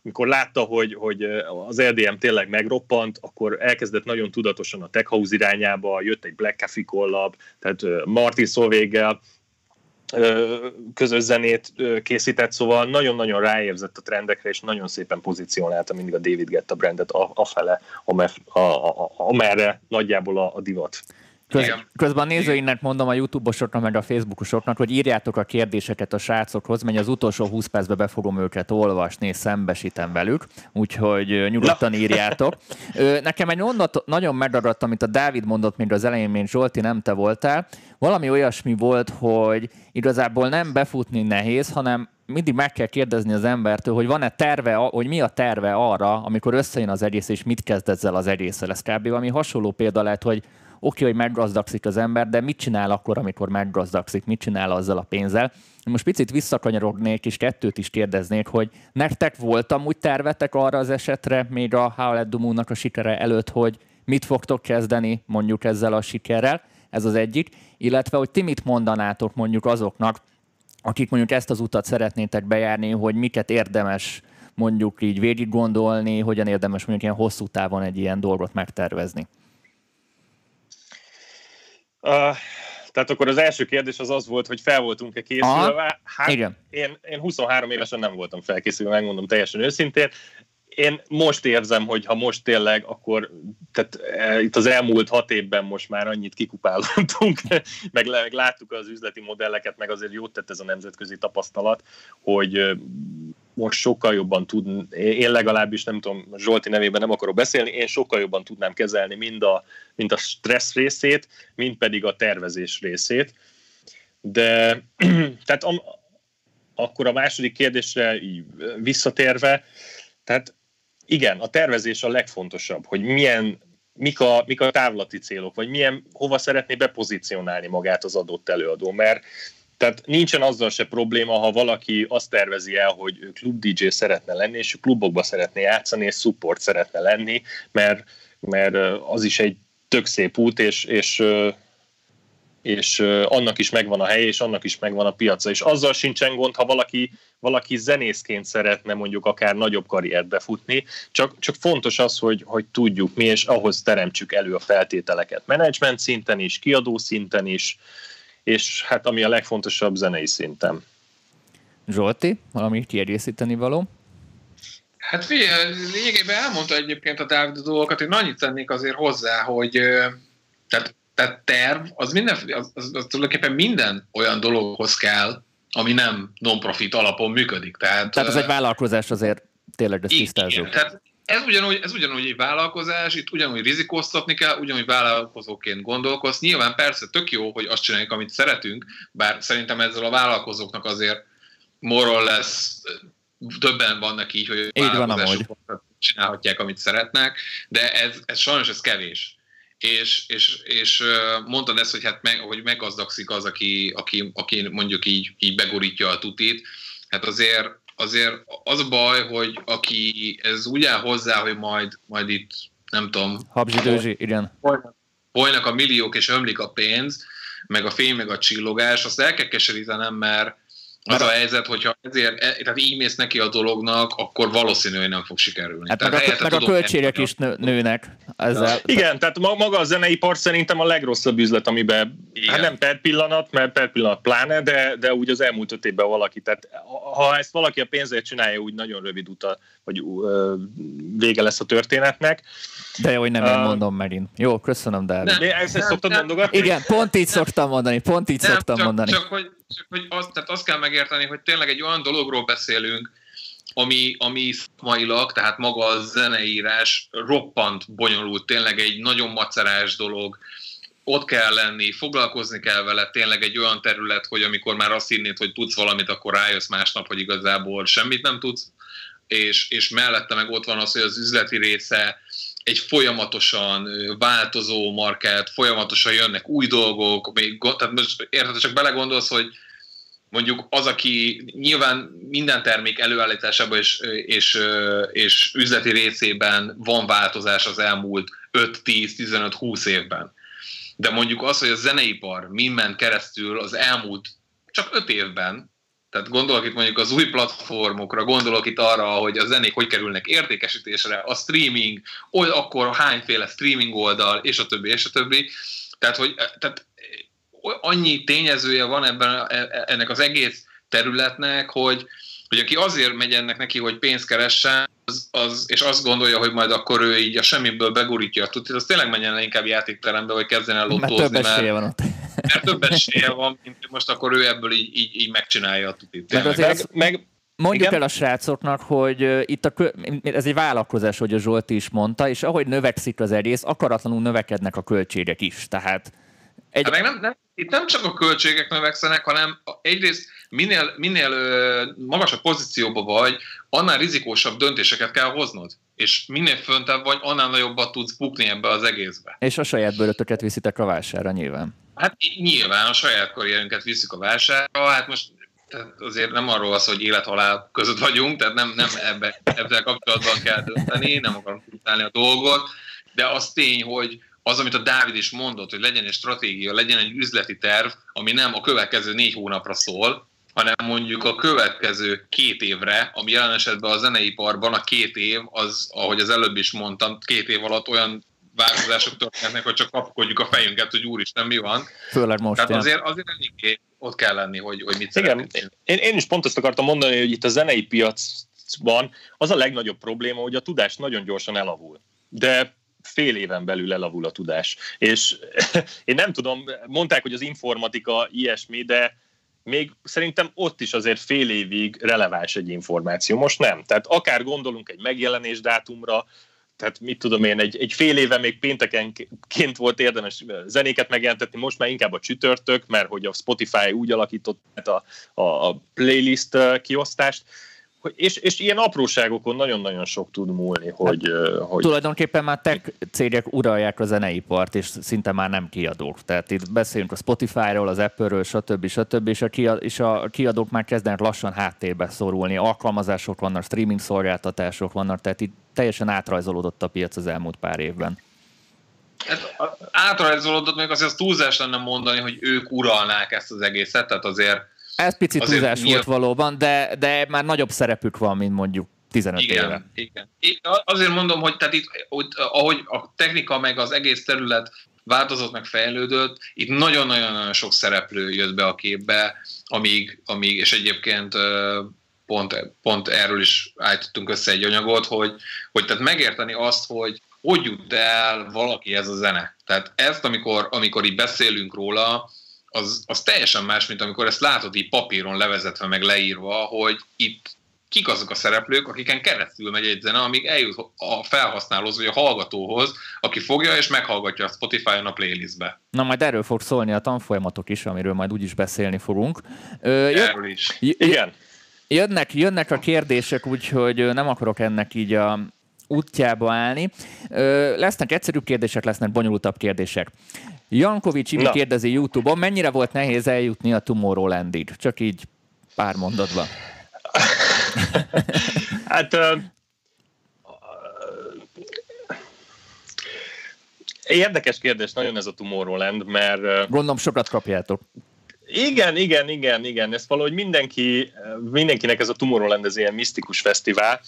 amikor látta, hogy, hogy az LDM tényleg megroppant, akkor elkezdett nagyon tudatosan a Tech House irányába, jött egy Black Coffee collab, tehát Martin Solvéggel közös zenét készített, szóval nagyon-nagyon ráérzett a trendekre, és nagyon szépen pozícionálta mindig a David Getta brandet afele, amerre nagyjából a divat. Köz, közben a nézőinek mondom a YouTube-osoknak, meg a Facebookosoknak, hogy írjátok a kérdéseket a srácokhoz, mert az utolsó 20 percben be fogom őket olvasni, és szembesítem velük, úgyhogy nyugodtan írjátok. Nekem egy mondat nagyon megragadt, amit a Dávid mondott még az elején, mint Zsolti, nem te voltál. Valami olyasmi volt, hogy igazából nem befutni nehéz, hanem mindig meg kell kérdezni az embertől, hogy van-e terve, hogy mi a terve arra, amikor összejön az egész, és mit kezd ezzel az egésszel. Ez kb. valami hasonló példa lehet, hogy oké, hogy meggazdagszik az ember, de mit csinál akkor, amikor meggazdagszik, mit csinál azzal a pénzzel? Most picit visszakanyarognék, és kettőt is kérdeznék, hogy nektek volt amúgy tervetek arra az esetre, még a Howlett a sikere előtt, hogy mit fogtok kezdeni mondjuk ezzel a sikerrel, ez az egyik, illetve hogy ti mit mondanátok mondjuk azoknak, akik mondjuk ezt az utat szeretnétek bejárni, hogy miket érdemes mondjuk így végig gondolni, hogyan érdemes mondjuk ilyen hosszú távon egy ilyen dolgot megtervezni. Uh, tehát akkor az első kérdés az az volt, hogy fel voltunk-e készülve. Hát Igen. Én, én 23 évesen nem voltam felkészülve, megmondom teljesen őszintén. Én most érzem, hogy ha most tényleg, akkor tehát e, itt az elmúlt hat évben most már annyit kikupálottunk, meg, meg láttuk az üzleti modelleket, meg azért jót tett ez a nemzetközi tapasztalat, hogy most sokkal jobban tud, én legalábbis nem tudom, Zsolti nevében nem akarok beszélni, én sokkal jobban tudnám kezelni mind a, mind a stressz részét, mind pedig a tervezés részét. De tehát am, akkor a második kérdésre visszatérve, tehát igen, a tervezés a legfontosabb, hogy milyen, mik a, mik a távlati célok, vagy milyen, hova szeretné bepozícionálni magát az adott előadó, mert tehát nincsen azzal se probléma, ha valaki azt tervezi el, hogy ő klub DJ szeretne lenni, és klubokba szeretne játszani, és support szeretne lenni, mert, mert az is egy tök szép út, és, és és annak is megvan a helye, és annak is megvan a piaca. És azzal sincsen gond, ha valaki, valaki zenészként szeretne mondjuk akár nagyobb karriert befutni, csak, csak fontos az, hogy, hogy tudjuk mi, és ahhoz teremtsük elő a feltételeket. Menedzsment szinten is, kiadó szinten is, és hát ami a legfontosabb zenei szinten. Zsolti, valami kiegészíteni való? Hát lényegében elmondta egyébként a Dávid a dolgokat, én annyit tennék azért hozzá, hogy tehát, tehát terv, az, minden, az, az, az tulajdonképpen minden olyan dologhoz kell, ami nem non-profit alapon működik. Tehát, tehát ez egy vállalkozás azért tényleg ezt tisztázunk. Igen, tehát ez ugyanúgy, ez ugyanúgy egy vállalkozás, itt ugyanúgy rizikóztatni kell, ugyanúgy vállalkozóként gondolkoz. Nyilván persze tök jó, hogy azt csináljuk, amit szeretünk, bár szerintem ezzel a vállalkozóknak azért moral lesz többen vannak így, hogy így van, csinálhatják, amit szeretnek, de ez, ez sajnos ez kevés. És, és, és mondtad ezt, hogy, hát meg, hogy meggazdagszik az, aki, aki, aki mondjuk így, így begorítja a tutit. Hát azért, azért az a baj, hogy aki ez úgy áll hozzá, hogy majd, majd itt, nem tudom... Habzsidőzsi, igen. Folynak a milliók és ömlik a pénz, meg a fény, meg a csillogás, azt el kell keserítenem, mert az a helyzet, hogyha ezért, e, tehát így mész neki a dolognak, akkor valószínű, hogy nem fog sikerülni. Hát tehát meg, a, meg a költségek is nő, nőnek ezzel. Igen, tehát maga a zeneipar szerintem a legrosszabb üzlet, amiben, Igen. hát nem per pillanat, mert per pillanat pláne, de, de úgy az elmúlt öt évben valaki, tehát ha ezt valaki a pénzért csinálja, úgy nagyon rövid uta, vagy vége lesz a történetnek. De jó, hogy nem uh, én mondom megint. Jó, köszönöm, Dávid. Nem, ezt nem, szoktad mondogatni? Igen, pont így nem, szoktam mondani, pont így nem, szoktam csak, mondani. Csak hogy, csak hogy azt, tehát azt kell megérteni, hogy tényleg egy olyan dologról beszélünk, ami, ami szakmailag, tehát maga a zeneírás roppant bonyolult, tényleg egy nagyon macerás dolog, ott kell lenni, foglalkozni kell vele, tényleg egy olyan terület, hogy amikor már azt hinnéd, hogy tudsz valamit, akkor rájössz másnap, hogy igazából semmit nem tudsz, és, és mellette meg ott van az, hogy az üzleti része egy folyamatosan változó market, folyamatosan jönnek új dolgok, még, tehát most érted, csak belegondolsz, hogy mondjuk az, aki nyilván minden termék előállításában és, és, és üzleti részében van változás az elmúlt 5-10-15-20 évben. De mondjuk az, hogy a zeneipar mind ment keresztül az elmúlt csak 5 évben, tehát gondolok itt mondjuk az új platformokra, gondolok itt arra, hogy a zenék hogy kerülnek értékesítésre, a streaming, oly akkor hányféle streaming oldal, és a többi, és a többi. Tehát, hogy tehát annyi tényezője van ebben e, ennek az egész területnek, hogy, hogy aki azért megy ennek neki, hogy pénzt keressen, az, az, és azt gondolja, hogy majd akkor ő így a semmiből begurítja a tutit, az tényleg menjen le inkább játékterembe, vagy kezdjen el lottózni, mert, több mert, van ott. Mert több esélye van, mint most akkor ő ebből így, így, így megcsinálja a tutit. Meg azért meg, meg, Mondjuk Igen? el a srácoknak, hogy itt a, ez egy vállalkozás, hogy a Zsolti is mondta, és ahogy növekszik az egész, akaratlanul növekednek a költségek is. Tehát egy... Hát meg nem, nem, itt nem csak a költségek növekszenek, hanem egyrészt minél, minél magasabb pozícióban vagy, annál rizikósabb döntéseket kell hoznod. És minél föntebb vagy, annál nagyobbat tudsz bukni ebbe az egészbe. És a saját bőrötöket viszitek a vásárra nyilván. Hát nyilván a saját karrierünket viszik a vásárra, hát most tehát azért nem arról az, hogy élet-halál között vagyunk, tehát nem, nem ebbe, ebben kapcsolatban kell dönteni, nem akarom tudni a dolgot, de az tény, hogy, az, amit a Dávid is mondott, hogy legyen egy stratégia, legyen egy üzleti terv, ami nem a következő négy hónapra szól, hanem mondjuk a következő két évre, ami jelen esetben a zeneiparban a két év, az, ahogy az előbb is mondtam, két év alatt olyan változások történnek, hogy csak kapkodjuk a fejünket, hogy úristen, mi van. Főleg most. Tehát azért, azért eléggé ott kell lenni, hogy, hogy mit Igen, én, én is pont azt akartam mondani, hogy itt a zenei piacban az a legnagyobb probléma, hogy a tudás nagyon gyorsan elavul. De fél éven belül elavul a tudás. És én nem tudom, mondták, hogy az informatika ilyesmi, de még szerintem ott is azért fél évig releváns egy információ. Most nem. Tehát akár gondolunk egy megjelenés dátumra, tehát mit tudom én, egy, egy fél éve még péntekenként volt érdemes zenéket megjelentetni, most már inkább a csütörtök, mert hogy a Spotify úgy alakított a, a, a playlist kiosztást, és, és ilyen apróságokon nagyon-nagyon sok tud múlni, hát, hogy, hogy... Tulajdonképpen már tech cégek uralják a zeneipart, és szinte már nem kiadók. Tehát itt beszélünk a Spotify-ról, az Apple-ről, stb. stb. És a, kiad, és a kiadók már kezdenek lassan háttérbe szorulni. Alkalmazások vannak, streaming szolgáltatások vannak, tehát itt teljesen átrajzolódott a piac az elmúlt pár évben. Hát átrajzolódott még azért az túlzás lenne mondani, hogy ők uralnák ezt az egészet, tehát azért... Ez picit túlzás nyilv... volt valóban, de, de már nagyobb szerepük van, mint mondjuk 15 igen, éve. Igen. Én azért mondom, hogy tehát itt, hogy, ahogy a technika meg az egész terület változott, meg fejlődött, itt nagyon-nagyon sok szereplő jött be a képbe, amíg, amíg és egyébként pont, pont erről is állítottunk össze egy anyagot, hogy, hogy tehát megérteni azt, hogy hogy jut el valaki ez a zene. Tehát ezt, amikor, amikor így beszélünk róla, az, az teljesen más, mint amikor ezt látod így papíron levezetve, meg leírva, hogy itt kik azok a szereplők, akiken keresztül megy egy zene, amíg eljut a felhasználóhoz, vagy a hallgatóhoz, aki fogja és meghallgatja a Spotify-on a playlistbe. Na, majd erről fog szólni a tanfolyamatok is, amiről majd úgyis beszélni fogunk. Ö, erről is. Igen. Jönnek, jönnek a kérdések, úgyhogy nem akarok ennek így a útjába állni. Ö, lesznek egyszerűbb kérdések, lesznek bonyolultabb kérdések. Jankovics Imi kérdezi YouTube-on, mennyire volt nehéz eljutni a Tomorrowlandig? Csak így pár mondatban. hát uh, érdekes kérdés nagyon ez a Tomorrowland, mert... Uh, Gondolom sokat kapjátok. Igen, igen, igen, igen. Ez valahogy mindenki, mindenkinek ez a Tomorrowland ez ilyen misztikus fesztivál.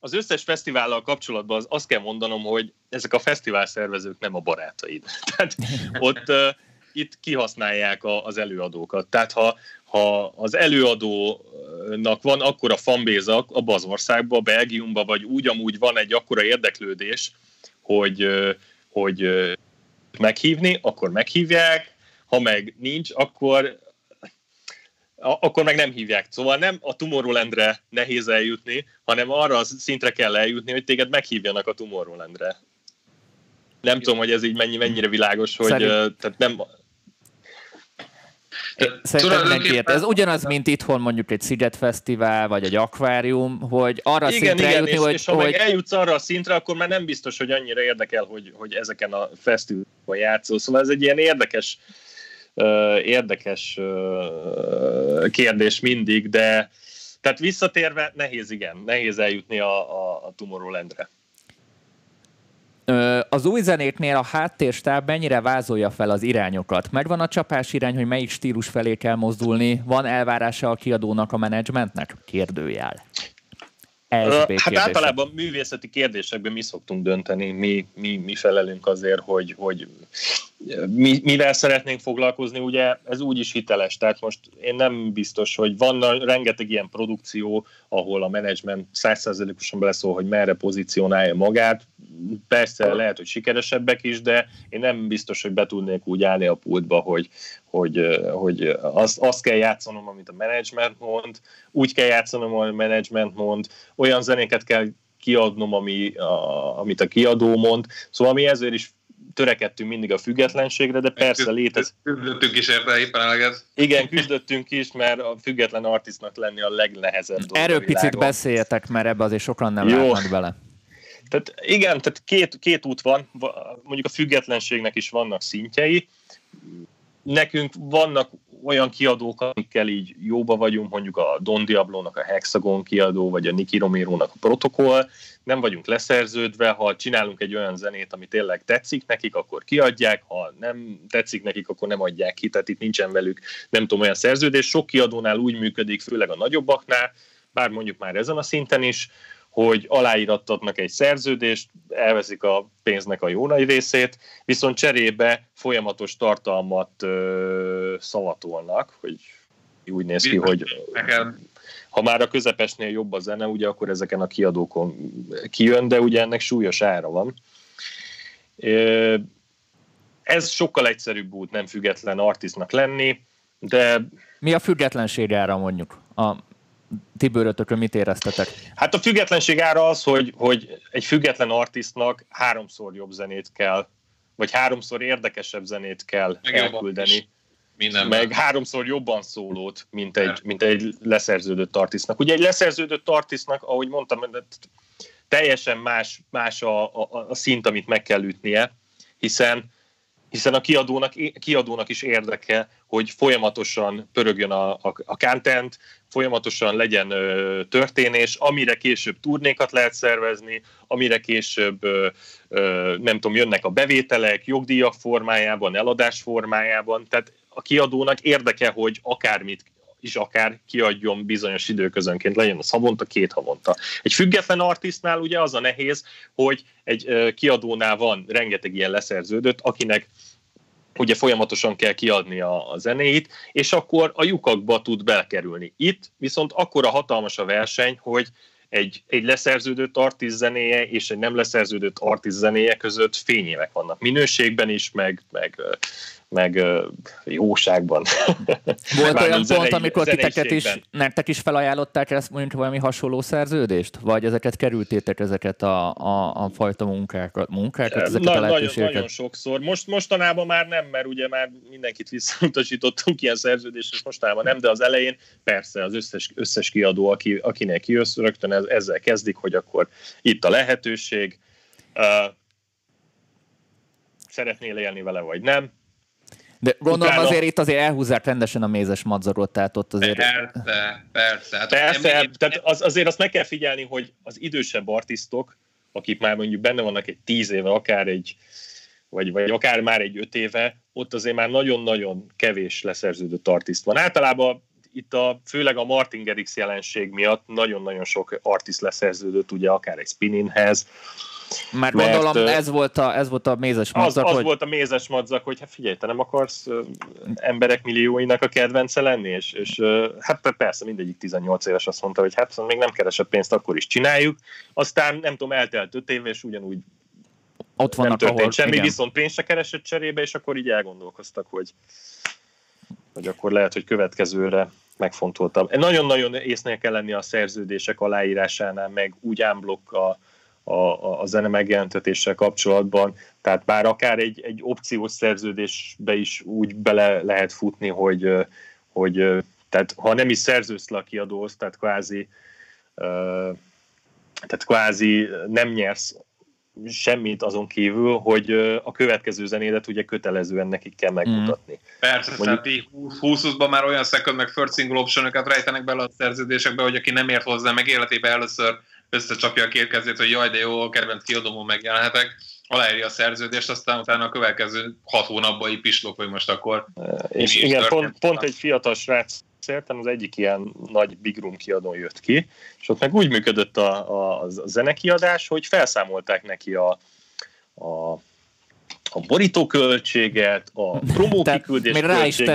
Az összes fesztivállal kapcsolatban az, azt kell mondanom, hogy ezek a fesztivál szervezők nem a barátaid. Tehát ott itt kihasználják az előadókat. Tehát ha, ha az előadónak van akkora fanbéza abban az országban, Belgiumban, vagy úgy amúgy van egy akkora érdeklődés, hogy, hogy meghívni, akkor meghívják, ha meg nincs, akkor akkor meg nem hívják. Szóval nem a Tomorrowlandre nehéz eljutni, hanem arra a szintre kell eljutni, hogy téged meghívjanak a Tomorrowlandre. Nem tudom, hogy ez így mennyi, mennyire világos, hogy Szerint... tehát nem, Szerintem mindenki ért. Ez ugyanaz, mint itthon mondjuk egy Sziget Fesztivál, vagy egy akvárium, hogy arra igen, szintre igen, eljutni, és, hogy... És ha hogy... meg eljutsz arra a szintre, akkor már nem biztos, hogy annyira érdekel, hogy, hogy ezeken a fesztiválon játszol. Szóval ez egy ilyen érdekes érdekes kérdés mindig, de tehát visszatérve nehéz, igen, nehéz eljutni a, a, a Tomorrowlandre. Az új zenéknél a háttérstáb mennyire vázolja fel az irányokat? Megvan a csapás irány, hogy melyik stílus felé kell mozdulni? Van elvárása a kiadónak, a menedzsmentnek? Kérdőjel. Hát kérdése. általában művészeti kérdésekben mi szoktunk dönteni, mi, mi, mi felelünk azért, hogy, hogy mi, mivel szeretnénk foglalkozni, ugye ez úgy is hiteles, tehát most én nem biztos, hogy van rengeteg ilyen produkció, ahol a menedzsment százszerzelékosan beleszól, hogy merre pozícionálja magát, persze lehet, hogy sikeresebbek is, de én nem biztos, hogy be tudnék úgy állni a pultba, hogy, hogy, hogy azt, azt kell játszanom, amit a menedzsment mond, úgy kell játszanom, amit a menedzsment mond, olyan zenéket kell kiadnom, ami, a, amit a kiadó mond. Szóval mi ezért is törekedtünk mindig a függetlenségre, de persze létezik. Küzdöttünk is érte éppen eleget. Igen, küzdöttünk is, mert a független artistnak lenni a legnehezebb dolog Erről picit beszéljetek, mert ebbe azért sokan nem Jó. látnak bele. Tehát igen, tehát két, két út van, mondjuk a függetlenségnek is vannak szintjei. Nekünk vannak olyan kiadók, amikkel így jóba vagyunk, mondjuk a Don Diablo-nak a Hexagon kiadó, vagy a Niki Romero-nak a protokoll, nem vagyunk leszerződve, ha csinálunk egy olyan zenét, ami tényleg tetszik nekik, akkor kiadják, ha nem tetszik nekik, akkor nem adják ki, tehát itt nincsen velük, nem tudom, olyan szerződés. Sok kiadónál úgy működik, főleg a nagyobbaknál, bár mondjuk már ezen a szinten is, hogy aláírattatnak egy szerződést, elveszik a pénznek a jó nagy részét, viszont cserébe folyamatos tartalmat ö, szavatolnak, hogy úgy néz ki, hogy ha már a közepesnél jobb a zene, ugye akkor ezeken a kiadókon kijön, de ugye ennek súlyos ára van. Ez sokkal egyszerűbb út nem független artistnak lenni, de... Mi a függetlenség ára mondjuk? A ti bőrötökön mit éreztetek? Hát a függetlenség ára az, hogy, hogy egy független artistnak háromszor jobb zenét kell, vagy háromszor érdekesebb zenét kell Meg elküldeni. Minden meg háromszor jobban szólót, mint egy, mint egy leszerződött artistnak. Ugye egy leszerződött artistnak, ahogy mondtam, teljesen más, más a, a, a szint, amit meg kell ütnie, hiszen hiszen a kiadónak, kiadónak is érdeke, hogy folyamatosan pörögjön a, a, a content, folyamatosan legyen ö, történés, amire később turnékat lehet szervezni, amire később ö, ö, nem tudom, jönnek a bevételek, jogdíjak formájában, eladás formájában, tehát a kiadónak érdeke, hogy akármit is akár kiadjon bizonyos időközönként, legyen a havonta, két havonta. Egy független artistnál ugye az a nehéz, hogy egy kiadónál van rengeteg ilyen leszerződött, akinek ugye folyamatosan kell kiadni a, a zenéit, és akkor a lyukakba tud belekerülni. Itt viszont akkora hatalmas a verseny, hogy egy, egy leszerződött artist zenéje és egy nem leszerződött artist zenéje között fényévek vannak. Minőségben is, meg, meg meg jóságban. Volt olyan pont, amikor titeket is, nektek is felajánlották ezt mondjuk valami hasonló szerződést? Vagy ezeket kerültétek, ezeket a, a, a fajta munkákat, munkákat ezeket Na, a nagyon, nagyon sokszor. Most, mostanában már nem, mert ugye már mindenkit visszautasítottunk ilyen szerződést, és mostanában nem, de az elején persze az összes, összes kiadó, aki, akinek kijössz, rögtön ezzel kezdik, hogy akkor itt a lehetőség, uh, szeretnél élni vele, vagy nem de gondolom Utána... azért itt azért elhúzzák rendesen a mézes madzarot, tehát ott azért... Persze, persze. Hát persze, én... tehát az, azért azt meg kell figyelni, hogy az idősebb artisztok, akik már mondjuk benne vannak egy tíz éve, akár egy, vagy, vagy akár már egy öt éve, ott azért már nagyon-nagyon kevés leszerződött artiszt van. Általában itt a, főleg a Martin Gerix jelenség miatt nagyon-nagyon sok artist leszerződött, ugye akár egy spinninhez, mert, mert gondolom ez volt a, ez volt a mézes madzak. Az, az hogy... volt a mézes madzak, hogy hát figyelj, te nem akarsz emberek millióinak a kedvence lenni, és, és hát persze mindegyik 18 éves azt mondta, hogy hát még nem keresett pénzt, akkor is csináljuk. Aztán nem tudom, eltelt 5 év, és ugyanúgy ott vannak, nem történt ahol, semmi, igen. viszont pénzt se keresett cserébe, és akkor így elgondolkoztak, hogy, hogy akkor lehet, hogy következőre megfontoltam. Nagyon-nagyon észnél kell lenni a szerződések aláírásánál, meg úgy ámblok a, a, a zene megjelentetéssel kapcsolatban, tehát bár akár egy, egy opciós szerződésbe is úgy bele lehet futni, hogy, hogy tehát ha nem is szerzősz le a kiadóhoz, tehát kvázi, tehát kvázi nem nyersz semmit azon kívül, hogy a következő zenédet ugye kötelezően nekik kell megmutatni. Mm. Persze, Mondjuk, tehát 20-ban már olyan second meg first single option rejtenek bele a szerződésekbe, hogy aki nem ért hozzá, meg életében először összecsapja a két kezét, hogy jaj, de jó, a kedvenc kiadomon megjelenhetek, aláírja a szerződést, aztán utána a következő hat hónapban így pislok, hogy most akkor... És igen, pont, pont egy fiatal srác értem, az egyik ilyen nagy Big Room kiadón jött ki, és ott meg úgy működött a, a, a zenekiadás, hogy felszámolták neki a, a a borítóköltséget, a promó kiküldés még rá is még,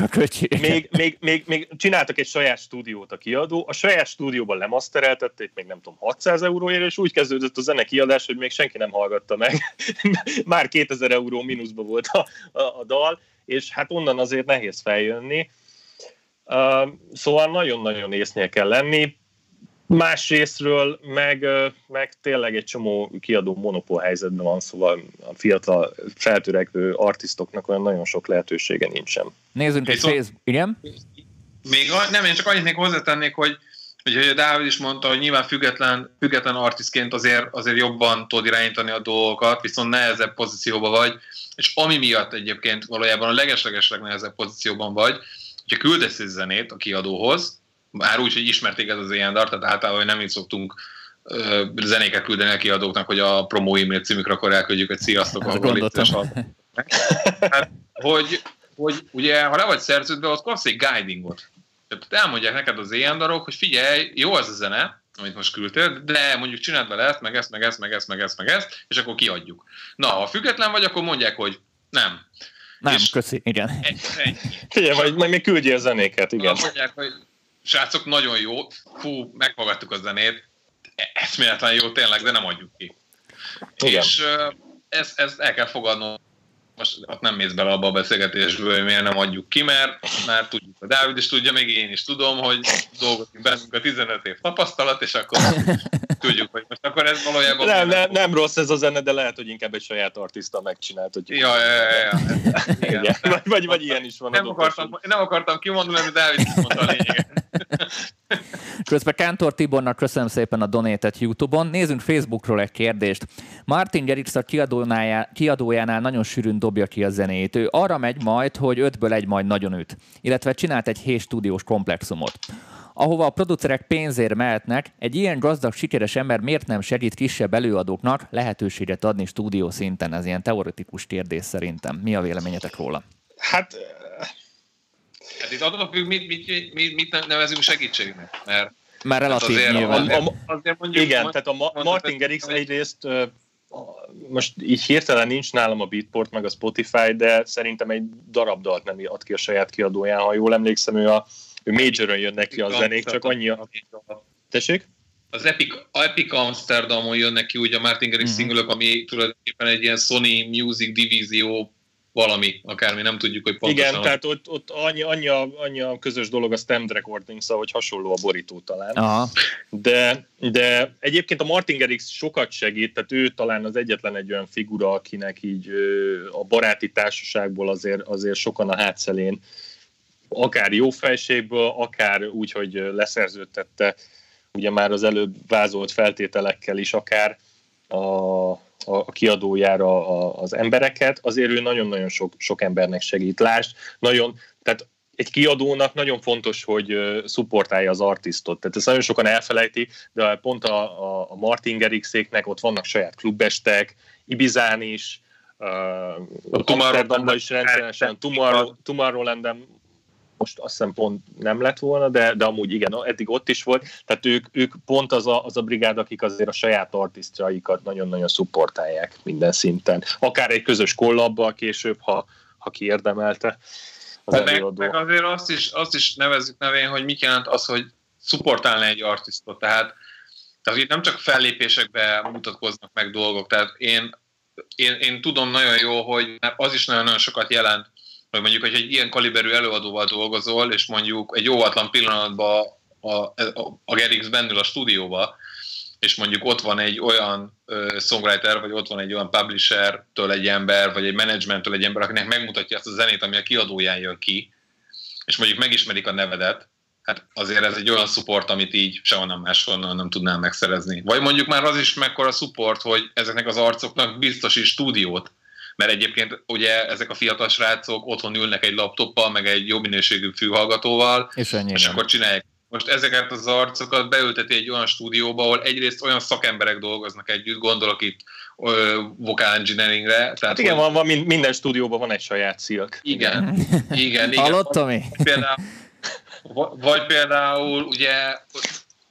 a költséget. Még, még, még, még, csináltak egy saját stúdiót a kiadó, a saját stúdióban lemasztereltették még nem tudom 600 euróért, és úgy kezdődött a zene kiadás, hogy még senki nem hallgatta meg. Már 2000 euró mínuszba volt a, a, a dal, és hát onnan azért nehéz feljönni. Uh, szóval nagyon-nagyon észnél kell lenni Másrésztről meg, meg tényleg egy csomó kiadó monopól helyzetben van, szóval a fiatal feltörekvő artistoknak olyan nagyon sok lehetősége nincsen. Nézzünk egy fész, igen? Még nem, én csak annyit még hozzátennék, hogy hogy a Dávid is mondta, hogy nyilván független, független artistként azért, azért jobban tud irányítani a dolgokat, viszont nehezebb pozícióban vagy, és ami miatt egyébként valójában a legesleges legnehezebb pozícióban vagy, hogyha küldesz egy zenét a kiadóhoz, már úgy, hogy ismerték ez az ilyen dart, tehát általában nem így szoktunk ö, zenéket küldeni a kiadóknak, hogy a promo e-mail címükre akkor elküldjük egy sziasztok, ahol hát, hogy, hogy ugye, ha le vagy szerződve, ott kapsz egy guidingot. Tehát elmondják neked az ilyen darok, hogy figyelj, jó ez a zene, amit most küldtél, de mondjuk csináld vele ezt, meg ezt, meg ezt, meg ezt, meg ezt, meg ezt, és akkor kiadjuk. Na, ha független vagy, akkor mondják, hogy nem. Nem, és köszi, igen. Figyelj, majd, majd még küldjél a zenéket, igen. Mondják, hogy srácok, nagyon jó, fú, meghallgattuk a zenét, eszméletlen jó tényleg, de nem adjuk ki. Igen. És ezt, ezt el kell fogadnom, most ott nem mész bele abba a beszélgetésből, hogy miért nem adjuk ki, mert már tudjuk, a Dávid is tudja, még én is tudom, hogy dolgozik bennünk a 15 év tapasztalat, és akkor tudjuk, hogy most akkor ez valójában... Nem, nem, nem rossz ez a zene, de lehet, hogy inkább egy saját artista megcsinált. Hogy... Ja, ja, ja, ja. Igen. Igen. Vagy, vagy, vagy ilyen is van. Nem akartam, nem akartam kimondani, de Dávid is mondta a lényeget. Közben Kántor Tibornak köszönöm szépen a donétet YouTube-on. Nézzünk Facebookról egy kérdést. Martin Gerix a kiadójánál nagyon sűrűn dobja ki a zenét. Ő arra megy majd, hogy ötből egy majd nagyon üt. Illetve csinált egy hés stúdiós komplexumot ahova a producerek pénzért mehetnek, egy ilyen gazdag, sikeres ember miért nem segít kisebb előadóknak lehetőséget adni stúdió szinten? Ez ilyen teoretikus kérdés szerintem. Mi a véleményetek róla? Hát Hát itt attól függ, mit, mit, mit, mit nevezünk segítségnek, mert már relatív azért, nyilván. A, a, azért mondjuk, igen, tehát a Martin Garrix egyrészt most így hirtelen nincs nálam a Beatport meg a Spotify, de szerintem egy darab dalt nem ad ki a saját kiadóján, ha jól emlékszem, ő a ő Majoron jön neki a zenék, csak annyi a... Tessék? Az Epic, Epic Amsterdamon jön neki úgy a Martin Garrix uh-huh. szingülök, ami tulajdonképpen egy ilyen Sony Music divízió valami, akármi, nem tudjuk, hogy pontosan. Igen, tehát ott, ott annyi, annyi, a, annyi a közös dolog a Stemmed Recordings, hogy hasonló a borító talán. Aha. De, de egyébként a Martin Garrix sokat segít, tehát ő talán az egyetlen egy olyan figura, akinek így a baráti társaságból azért, azért sokan a hátszelén akár jó fejségből, akár úgy, hogy leszerződtette ugye már az előbb vázolt feltételekkel is, akár a, a kiadójára az embereket, azért ő nagyon-nagyon sok, sok embernek segít. Lásd, nagyon, tehát egy kiadónak nagyon fontos, hogy szupportálja az artistot. Tehát ezt nagyon sokan elfelejti, de pont a, a, a Martin Gerixéknek ott vannak saját klubestek, Ibizán is, uh, Amsterdamban is rendszeresen, Tomorrow, Tomorrowland-en most azt hiszem pont nem lett volna, de, de amúgy igen, eddig ott is volt, tehát ők, ők pont az a, az a brigád, akik azért a saját artisztjaikat nagyon-nagyon szupportálják minden szinten. Akár egy közös kollabba később, ha, ha kiérdemelte az meg, előadó. meg azért azt is, azt is nevezzük nevén, hogy mit jelent az, hogy szupportálni egy artisztot, tehát tehát itt nem csak fellépésekbe mutatkoznak meg dolgok, tehát én, én, én tudom nagyon jó, hogy az is nagyon-nagyon sokat jelent, hogy mondjuk, hogy egy ilyen kaliberű előadóval dolgozol, és mondjuk egy óvatlan pillanatban a, a, a Gerix bennül a stúdióba, és mondjuk ott van egy olyan uh, songwriter, vagy ott van egy olyan publisher-től egy ember, vagy egy managementtől egy ember, akinek megmutatja azt a zenét, ami a kiadóján jön ki, és mondjuk megismerik a nevedet, hát azért ez egy olyan support, amit így sehonnan máshonnan nem tudnám megszerezni. Vagy mondjuk már az is mekkora support, hogy ezeknek az arcoknak biztosít stúdiót, mert egyébként ugye ezek a fiatal srácok otthon ülnek egy laptoppal, meg egy jó minőségű fűhallgatóval, és, és akkor csinálják. Most ezeket az arcokat beülteti egy olyan stúdióba, ahol egyrészt olyan szakemberek dolgoznak együtt, gondolok itt vocal engineeringre. Tehát, hát igen, hogy... van, van, minden stúdióban van egy saját szilk. Igen, igen. igen. Hallottam? Például, vagy például ugye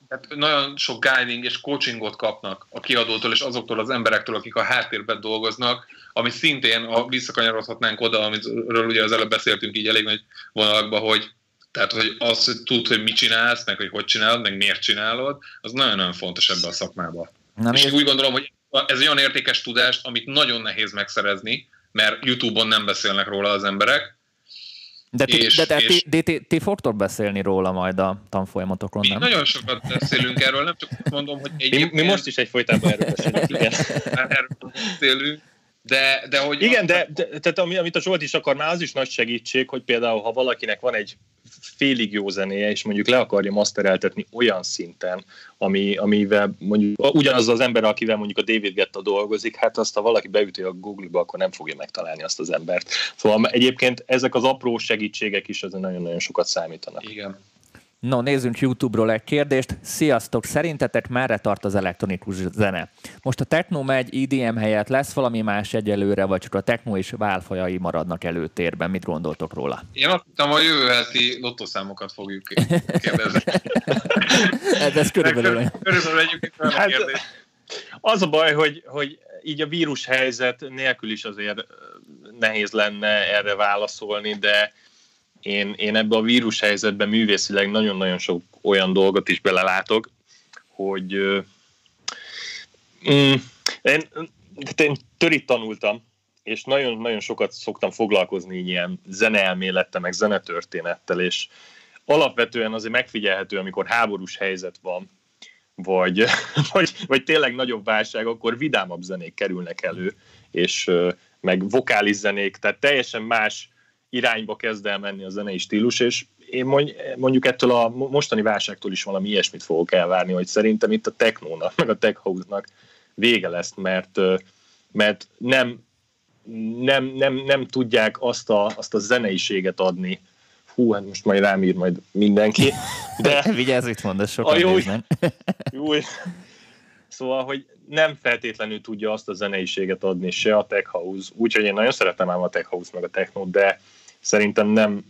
tehát nagyon sok guiding és coachingot kapnak a kiadótól és azoktól az emberektől, akik a háttérben dolgoznak, ami szintén, ha visszakanyarodhatnánk oda, amiről ugye az előbb beszéltünk így elég nagy vonalakban, hogy tehát, hogy az, hogy tud, hogy mit csinálsz, meg hogy hogy csinálod, meg miért csinálod, az nagyon-nagyon fontos ebben a szakmában. Nem és én úgy gondolom, hogy ez egy olyan értékes tudást, amit nagyon nehéz megszerezni, mert YouTube-on nem beszélnek róla az emberek, de ti, és, de, de, és ti, ti, ti fogtok beszélni róla majd a tanfolyamatokon, mi nem? nagyon sokat beszélünk erről, nem csak mondom, hogy egyébként... Mi, mi most is egyfolytában erről beszélünk, igen. erről beszélünk, de, de hogy... Igen, de, de tehát amit a Zsolt is akar, már az is nagy segítség, hogy például ha valakinek van egy félig jó zenéje, és mondjuk le akarja mastereltetni olyan szinten, ami, amivel mondjuk ugyanaz az ember, akivel mondjuk a David Getta dolgozik, hát azt ha valaki beüti a Google-ba, akkor nem fogja megtalálni azt az embert. Szóval egyébként ezek az apró segítségek is azért nagyon-nagyon sokat számítanak. Igen. No, nézzünk YouTube-ról egy kérdést. Sziasztok, szerintetek merre tart az elektronikus zene? Most a techno megy, EDM helyett lesz valami más egyelőre, vagy csak a techno és válfajai maradnak előtérben? Mit gondoltok róla? Én azt hittem, a jövő heti lottószámokat fogjuk kérdezni. ez, ez körülbelül. Körülbelül egyébként hát, Az a baj, hogy, hogy így a vírus helyzet nélkül is azért nehéz lenne erre válaszolni, de én, én ebbe a vírus helyzetben művészileg nagyon-nagyon sok olyan dolgot is belelátok, hogy mm, én, én törit tanultam, és nagyon-nagyon sokat szoktam foglalkozni ilyen zeneelmélettel, meg zenetörténettel, és alapvetően azért megfigyelhető, amikor háborús helyzet van, vagy, vagy, vagy tényleg nagyobb válság, akkor vidámabb zenék kerülnek elő, és meg vokális zenék, tehát teljesen más irányba kezd el menni a zenei stílus, és én mondjuk ettől a mostani válságtól is valami ilyesmit fogok elvárni, hogy szerintem itt a technónak, meg a tech house-nak vége lesz, mert, mert nem, nem, nem, nem tudják azt a, azt a zeneiséget adni, hú, hát most majd rám ír majd mindenki. De Vigyázz, itt mondasz, sokan a jó, jó, Szóval, hogy nem feltétlenül tudja azt a zeneiséget adni se a Tech House, úgyhogy én nagyon szeretem ám a Tech House meg a techno, de szerintem nem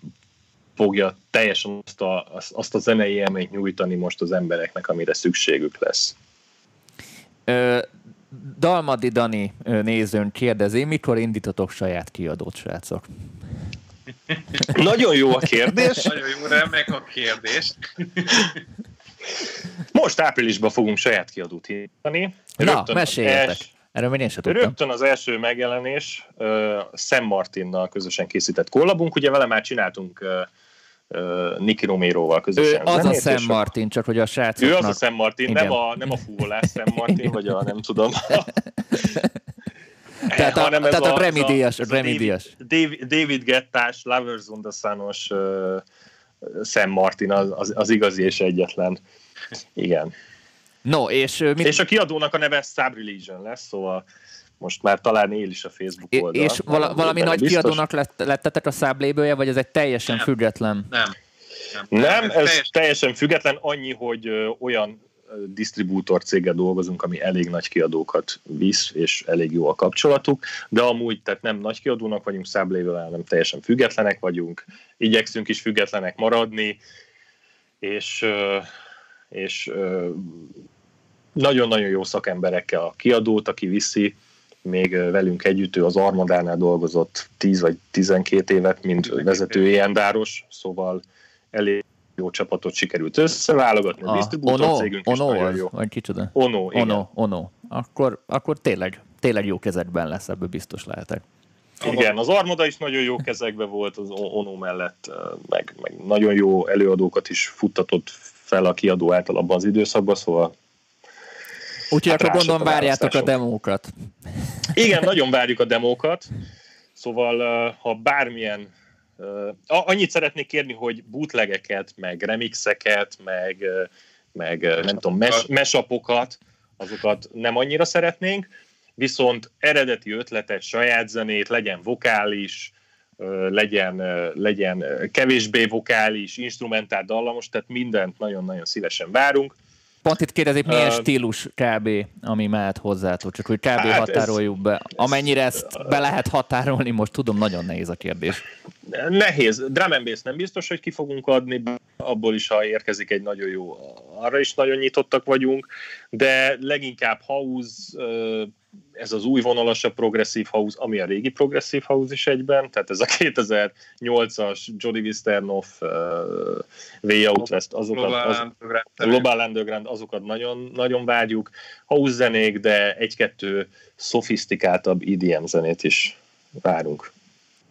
fogja teljesen azt a, azt a zenei élményt nyújtani most az embereknek, amire szükségük lesz. Ö, Dalmadi Dani nézőn kérdezi, mikor indítotok saját kiadót, srácok? Nagyon jó a kérdés. Nagyon jó, remek a kérdés. Most áprilisban fogunk saját kiadót írni. Na, meséljetek. Erről még én sem tudtam. Rögtön az első megjelenés uh, Sam Martinnal közösen készített kollabunk. Ugye vele már csináltunk uh, uh, Nicky Romero-val közösen. Ő az a Sam Martin, csak hogy a srácoknak... Ő az a Sam Martin, nem a, nem a fúvolás Sam Martin, vagy a nem tudom. tehát a, tehát a, a remedias. remedias. David, David Gettás, Lovers on the Sun-os uh, Sam Martin az, az, az igazi és egyetlen. Igen. No, és... Mit... És a kiadónak a neve Subreligion lesz, szóval most már talán él is a Facebook oldal. És vala, valami nagy biztos. kiadónak lett, lettetek a száblébője, vagy ez egy teljesen nem. független? Nem. Nem, nem ez, ez teljesen... teljesen független, annyi, hogy olyan disztribútor céggel dolgozunk, ami elég nagy kiadókat visz, és elég jó a kapcsolatuk, de amúgy tehát nem nagy kiadónak vagyunk, száblével, hanem teljesen függetlenek vagyunk, igyekszünk is függetlenek maradni, és, és nagyon-nagyon jó szakemberekkel a kiadót, aki viszi, még velünk együtt ő az Armadánál dolgozott 10 vagy 12 évet, mint vezető ilyendáros, szóval elég jó csapatot sikerült összeválogatni, a, a disztribútor cégünk ono is nagyon jó. Vagy kicsoda? Ono, igen. Ono, ono. Akkor, akkor tényleg, tényleg jó kezekben lesz, ebből biztos lehetek. Igen, az Armada is nagyon jó kezekben volt az Ono mellett, meg, meg nagyon jó előadókat is futtatott fel a kiadó által abban az időszakban, szóval Úgyhogy hát akkor gondolom várjátok a demókat. Igen, nagyon várjuk a demókat, szóval ha bármilyen Annyit szeretnék kérni, hogy bootlegeket, meg remixeket, meg, meg nem tudom, mes, mesapokat, azokat nem annyira szeretnénk, viszont eredeti ötletet, saját zenét, legyen vokális, legyen, legyen kevésbé vokális, instrumentál dallamos, tehát mindent nagyon-nagyon szívesen várunk. Pont itt kérdezik, milyen uh, stílus kb. ami mehet hozzátok, csak hogy kb. Hát határoljuk ez, be. Amennyire ezt be lehet határolni, most tudom, nagyon nehéz a kérdés. Nehéz. Drum and bass nem biztos, hogy ki fogunk adni, abból is, ha érkezik egy nagyon jó, arra is nagyon nyitottak vagyunk, de leginkább house, ez az új vonalasabb progresszív house, ami a régi progresszív house is egyben, tehát ez a 2008-as Jody Wisternoff, Way Out West, azokat, az, Global Underground, azokat nagyon, nagyon vágyjuk. House zenék, de egy-kettő szofisztikáltabb EDM zenét is várunk.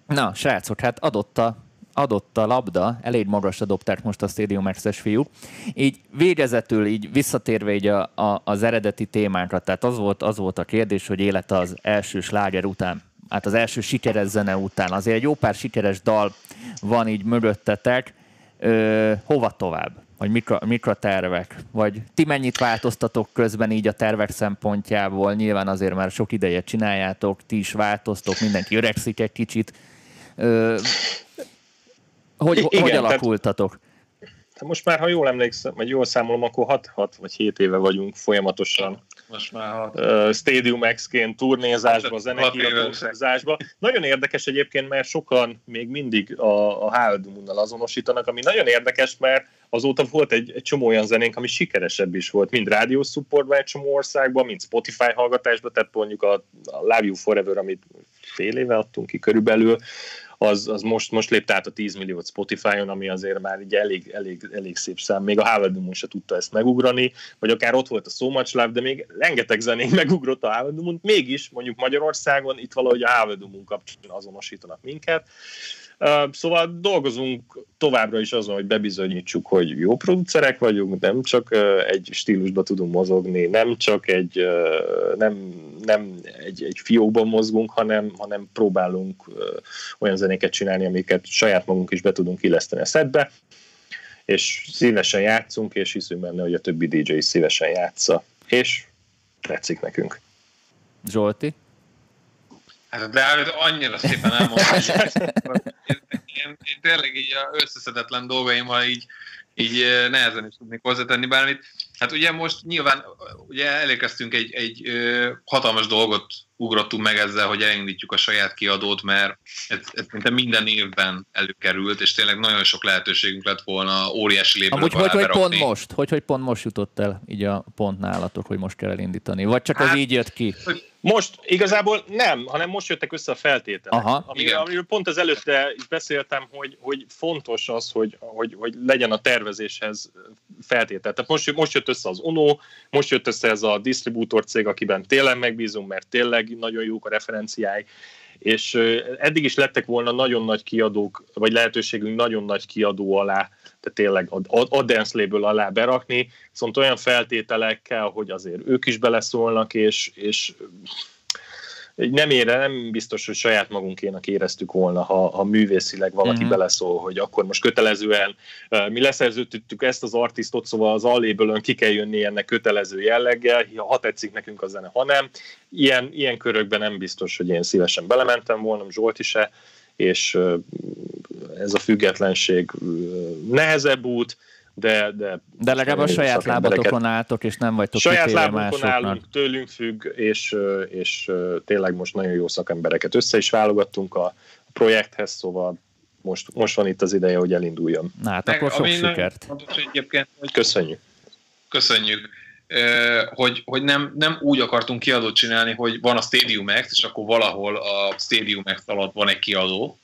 Na, srácok, hát adott a, adott a labda, elég magasra dobták most a Stadium Access fiúk. Így végezetül, így visszatérve így a, a, az eredeti témánkra, tehát az volt, az volt a kérdés, hogy élet az első sláger után, hát az első sikeres zene után. Azért egy jó pár sikeres dal van így mögöttetek. Ö, hova tovább? Vagy mik a, a tervek? Vagy ti mennyit változtatok közben így a tervek szempontjából? Nyilván azért már sok ideje csináljátok, ti is változtok, mindenki öregszik egy kicsit Ö, hogy, Igen, hogy alakultatok? Tehát, most már, ha jól emlékszem, vagy jól számolom, akkor 6-6 vagy 7 éve vagyunk folyamatosan most már uh, Stadium X-ként turnézásba, zenekiadózásba. Nagyon érdekes egyébként, mert sokan még mindig a, a Háldumunnal azonosítanak, ami nagyon érdekes, mert azóta volt egy, egy csomó olyan zenénk, ami sikeresebb is volt, mind rádió supportban egy csomó országban, mind Spotify hallgatásban, tehát mondjuk a, a Love You Forever, amit fél éve adtunk ki körülbelül, az, az most, most lépte át a 10 milliót Spotify-on, ami azért már így elég, elég, elég szép szám. Még a Howard Moon se tudta ezt megugrani, vagy akár ott volt a So Much Love, de még rengeteg zenék megugrott a Howard Moon, mégis mondjuk Magyarországon itt valahogy a Howard Moon kapcsán azonosítanak minket. Szóval dolgozunk továbbra is azon, hogy bebizonyítsuk, hogy jó producerek vagyunk, nem csak egy stílusba tudunk mozogni, nem csak egy, nem, nem egy, egy fiókban mozgunk, hanem, hanem próbálunk olyan zenéket csinálni, amiket saját magunk is be tudunk illeszteni a szedbe, és szívesen játszunk, és hiszünk benne, hogy a többi DJ is szívesen játsza, és tetszik nekünk. Zsolti? Hát de annyira szépen elmondtam, én, én, én, tényleg így a összeszedetlen dolgaimmal így, így nehezen is tudnék hozzátenni bármit. Hát ugye most nyilván ugye elérkeztünk egy, egy hatalmas dolgot ugrottunk meg ezzel, hogy elindítjuk a saját kiadót, mert ez, ez minden, minden évben előkerült, és tényleg nagyon sok lehetőségünk lett volna óriási lépőt Amúgy hogy, hogy pont most? Hogy, hogy pont most jutott el így a pont nálatok, hogy most kell elindítani? Vagy csak hát, ez így jött ki? Most igazából nem, hanem most jöttek össze a feltételek. Aha. Amiről, amiről pont az előtte is beszéltem, hogy, hogy fontos az, hogy, hogy, hogy legyen a tervezéshez feltétel. Tehát most, most jött össze az ONO, most jött össze ez a disztribútor cég, akiben tényleg megbízunk, mert tényleg nagyon jók a referenciái, és eddig is lettek volna nagyon nagy kiadók, vagy lehetőségünk nagyon nagy kiadó alá, tehát tényleg a, a dance label alá berakni, viszont olyan feltételekkel, hogy azért ők is beleszólnak, és, és nem ére, nem biztos, hogy saját magunkénak éreztük volna, ha, ha művészileg valaki uh-huh. beleszól, hogy akkor most kötelezően mi leszerződtük ezt az artistot, szóval az alléből ki kell jönni ennek kötelező jelleggel, ha tetszik nekünk a zene, ha nem. Ilyen, ilyen körökben nem biztos, hogy én szívesen belementem volna, Zsolti se, és ez a függetlenség nehezebb út, de... De, de legalább a saját lábatokon álltok, és nem vagytok Saját lábakon állunk, tőlünk függ, és, és tényleg most nagyon jó szakembereket össze is válogattunk a projekthez, szóval most, most van itt az ideje, hogy elinduljon. Na hát akkor sok sikert. Egyébként, hogy Köszönjük. Köszönjük. Hogy, hogy nem, nem úgy akartunk kiadót csinálni, hogy van a Stadium X, és akkor valahol a Stadium X alatt van egy kiadó,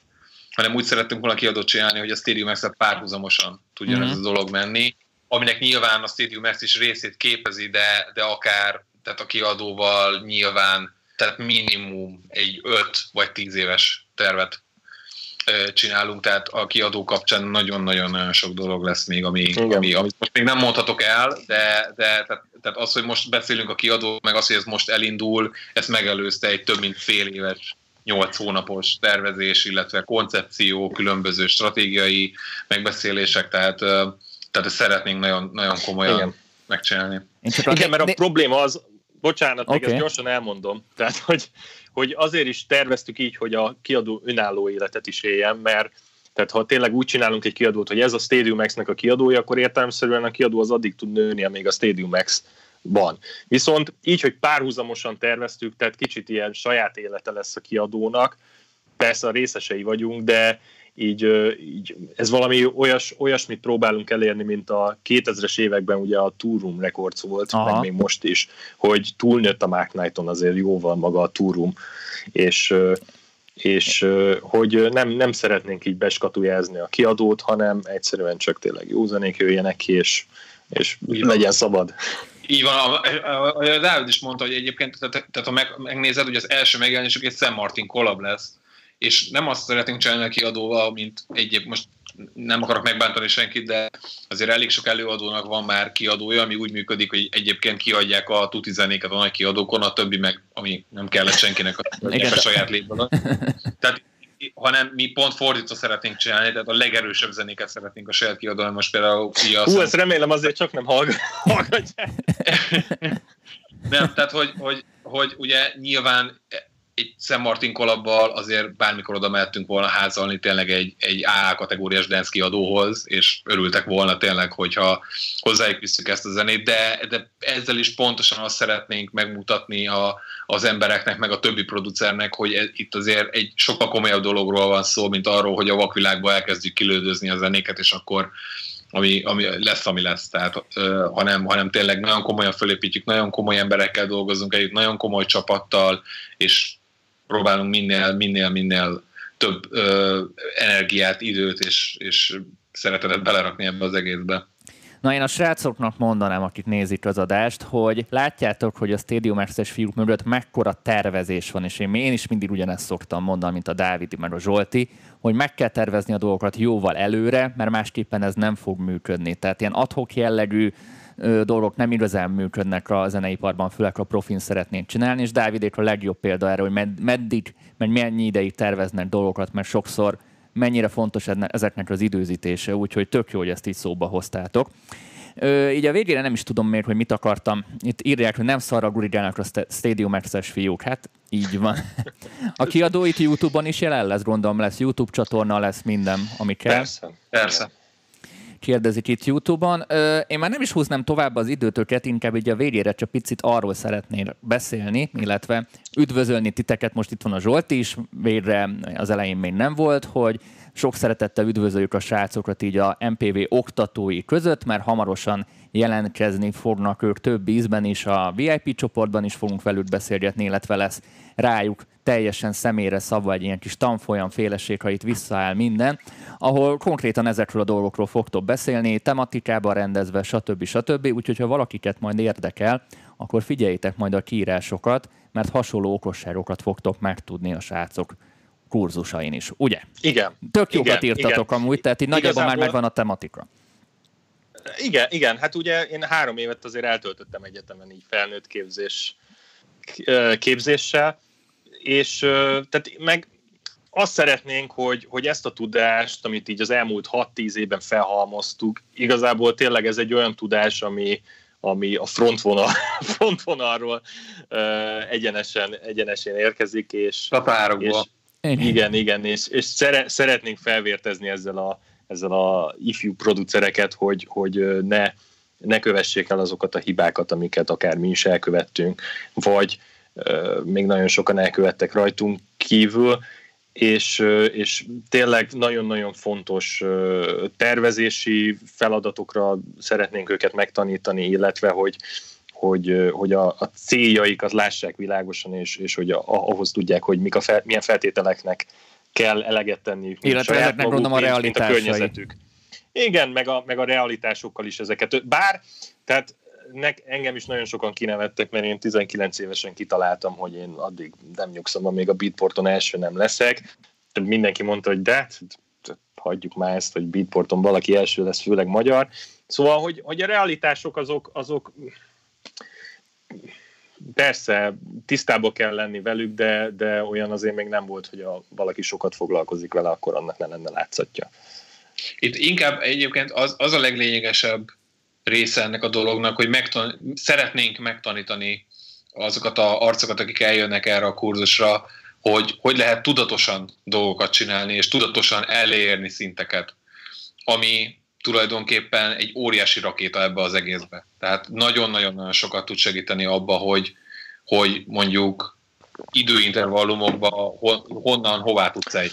hanem úgy szerettünk volna kiadót csinálni, hogy a Stadium x párhuzamosan tudjon mm-hmm. ez a dolog menni, aminek nyilván a Stadium X is részét képezi, de, de akár tehát a kiadóval nyilván tehát minimum egy 5 vagy 10 éves tervet csinálunk, tehát a kiadó kapcsán nagyon-nagyon sok dolog lesz még, ami, ami, amit most még nem mondhatok el, de, de tehát, tehát az, hogy most beszélünk a kiadó, meg az, hogy ez most elindul, ezt megelőzte egy több mint fél éves 8 hónapos tervezés, illetve koncepció, különböző stratégiai megbeszélések, tehát, tehát ezt szeretnénk nagyon, nagyon komolyan Igen. megcsinálni. Igen, mert a probléma az, bocsánat, okay. még ezt gyorsan elmondom, tehát hogy, hogy azért is terveztük így, hogy a kiadó önálló életet is éljen, mert tehát ha tényleg úgy csinálunk egy kiadót, hogy ez a Stadium X-nek a kiadója, akkor értelemszerűen a kiadó az addig tud nőni, amíg a Stadium X van. Viszont így, hogy párhuzamosan terveztük, tehát kicsit ilyen saját élete lesz a kiadónak, persze a részesei vagyunk, de így, így ez valami olyas, olyasmit próbálunk elérni, mint a 2000-es években ugye a Tourum Records volt, Aha. meg még most is, hogy túlnőtt a Mark Knighton azért jóval maga a Tourum, és és hogy nem, nem szeretnénk így beskatujázni a kiadót, hanem egyszerűen csak tényleg jó zenék jöjjenek ki, és, és legyen szabad. Így van, a, a, a Dávid is mondta, hogy egyébként, tehát, tehát ha meg, megnézed, hogy az első megjelenésük egy Sam Martin collab lesz, és nem azt szeretnénk csinálni a kiadóval, mint egyéb, most nem akarok megbántani senkit, de azért elég sok előadónak van már kiadója, ami úgy működik, hogy egyébként kiadják a tuti zenéket a nagy kiadókon, a többi meg, ami nem kellett senkinek a, a saját lépben. Tehát hanem mi pont fordítva szeretnénk csinálni, tehát a legerősebb zenéket szeretnénk a saját kiadóan, most például... Hú, ezt remélem azért csak nem hallgatják. nem, tehát hogy, hogy, hogy ugye nyilván egy Sam Martin kolabbal azért bármikor oda mehettünk volna házalni tényleg egy, egy A kategóriás dance kiadóhoz, és örültek volna tényleg, hogyha hozzájuk visszük ezt a zenét, de, de ezzel is pontosan azt szeretnénk megmutatni a, az embereknek, meg a többi producernek, hogy ez, itt azért egy sokkal komolyabb dologról van szó, mint arról, hogy a vakvilágba elkezdjük kilődözni a zenéket, és akkor ami, ami lesz, ami lesz, tehát, ö, hanem, hanem tényleg nagyon komolyan fölépítjük, nagyon komoly emberekkel dolgozunk együtt, nagyon komoly csapattal, és próbálunk minél, minél, minél több ö, energiát, időt és, és szeretetet belerakni ebbe az egészbe. Na én a srácoknak mondanám, akik nézik az adást, hogy látjátok, hogy a Stadium Access fiúk mögött mekkora tervezés van, és én, is mindig ugyanezt szoktam mondani, mint a Dávidi meg a Zsolti, hogy meg kell tervezni a dolgokat jóval előre, mert másképpen ez nem fog működni. Tehát ilyen adhok jellegű dolgok nem igazán működnek a zeneiparban, főleg a profin szeretnénk csinálni, és Dávidék a legjobb példa erre, hogy med- meddig, meg mennyi ideig terveznek dolgokat, mert sokszor mennyire fontos ezeknek az időzítése, úgyhogy tök jó, hogy ezt így szóba hoztátok. Ö, így a végére nem is tudom még, hogy mit akartam. Itt írják, hogy nem szarra gurigálnak a Stadium Access fiúk. Hát így van. A kiadó itt YouTube-on is jelen lesz, gondolom lesz YouTube csatorna, lesz minden, ami kell. Persze, persze kérdezik itt YouTube-on. Én már nem is húznám tovább az időtöket, inkább így a végére csak picit arról szeretnél beszélni, illetve üdvözölni titeket. Most itt van a Zsolti is, végre az elején még nem volt, hogy sok szeretettel üdvözöljük a srácokat így a MPV oktatói között, mert hamarosan jelentkezni fognak ők több ízben is, a VIP csoportban is fogunk velük beszélgetni, illetve lesz rájuk teljesen személyre szabva egy ilyen kis tanfolyam féleség, ha itt visszaáll minden, ahol konkrétan ezekről a dolgokról fogtok beszélni, tematikában rendezve, stb. stb. Úgyhogy ha valakiket majd érdekel, akkor figyeljétek majd a kiírásokat, mert hasonló okosságokat fogtok megtudni a srácok kurzusain is, ugye? Igen. Tök jókat igen, írtatok igen. amúgy, tehát így nagyjából már megvan a tematika. Igen, igen, hát ugye én három évet azért eltöltöttem egyetemen így felnőtt képzés, képzéssel, és tehát meg azt szeretnénk, hogy, hogy ezt a tudást, amit így az elmúlt 6-10 évben felhalmoztuk, igazából tényleg ez egy olyan tudás, ami, ami a frontvonal, frontvonalról uh, egyenesen, egyenesen érkezik, és, és igen, igen, és, és szere, szeretnénk felvértezni ezzel a, ezzel a ifjú producereket, hogy, hogy ne, ne kövessék el azokat a hibákat, amiket akár mi is elkövettünk, vagy még nagyon sokan elkövettek rajtunk kívül, és, és tényleg nagyon-nagyon fontos tervezési feladatokra szeretnénk őket megtanítani, illetve hogy, hogy, hogy a, a céljaikat lássák világosan, és, és hogy a, ahhoz tudják, hogy mik a fel, milyen feltételeknek kell eleget tenni. Illetve ezeknek gondolom a realitásai. A környezetük. Igen, meg a, meg a realitásokkal is ezeket. Bár, tehát nek, engem is nagyon sokan kinevettek, mert én 19 évesen kitaláltam, hogy én addig nem nyugszom, amíg a Beatporton első nem leszek. Mindenki mondta, hogy de, hagyjuk már ezt, hogy Beatporton valaki első lesz, főleg magyar. Szóval, hogy, hogy a realitások azok, azok persze tisztába kell lenni velük, de, de olyan azért még nem volt, hogy a, valaki sokat foglalkozik vele, akkor annak ne lenne látszatja. Itt inkább egyébként az, az a leglényegesebb része ennek a dolognak, hogy megtan- szeretnénk megtanítani azokat a arcokat, akik eljönnek erre a kurzusra, hogy hogy lehet tudatosan dolgokat csinálni, és tudatosan elérni szinteket, ami tulajdonképpen egy óriási rakéta ebbe az egészbe. Tehát nagyon-nagyon sokat tud segíteni abba, hogy, hogy mondjuk időintervallumokba honnan, hová tudsz egy.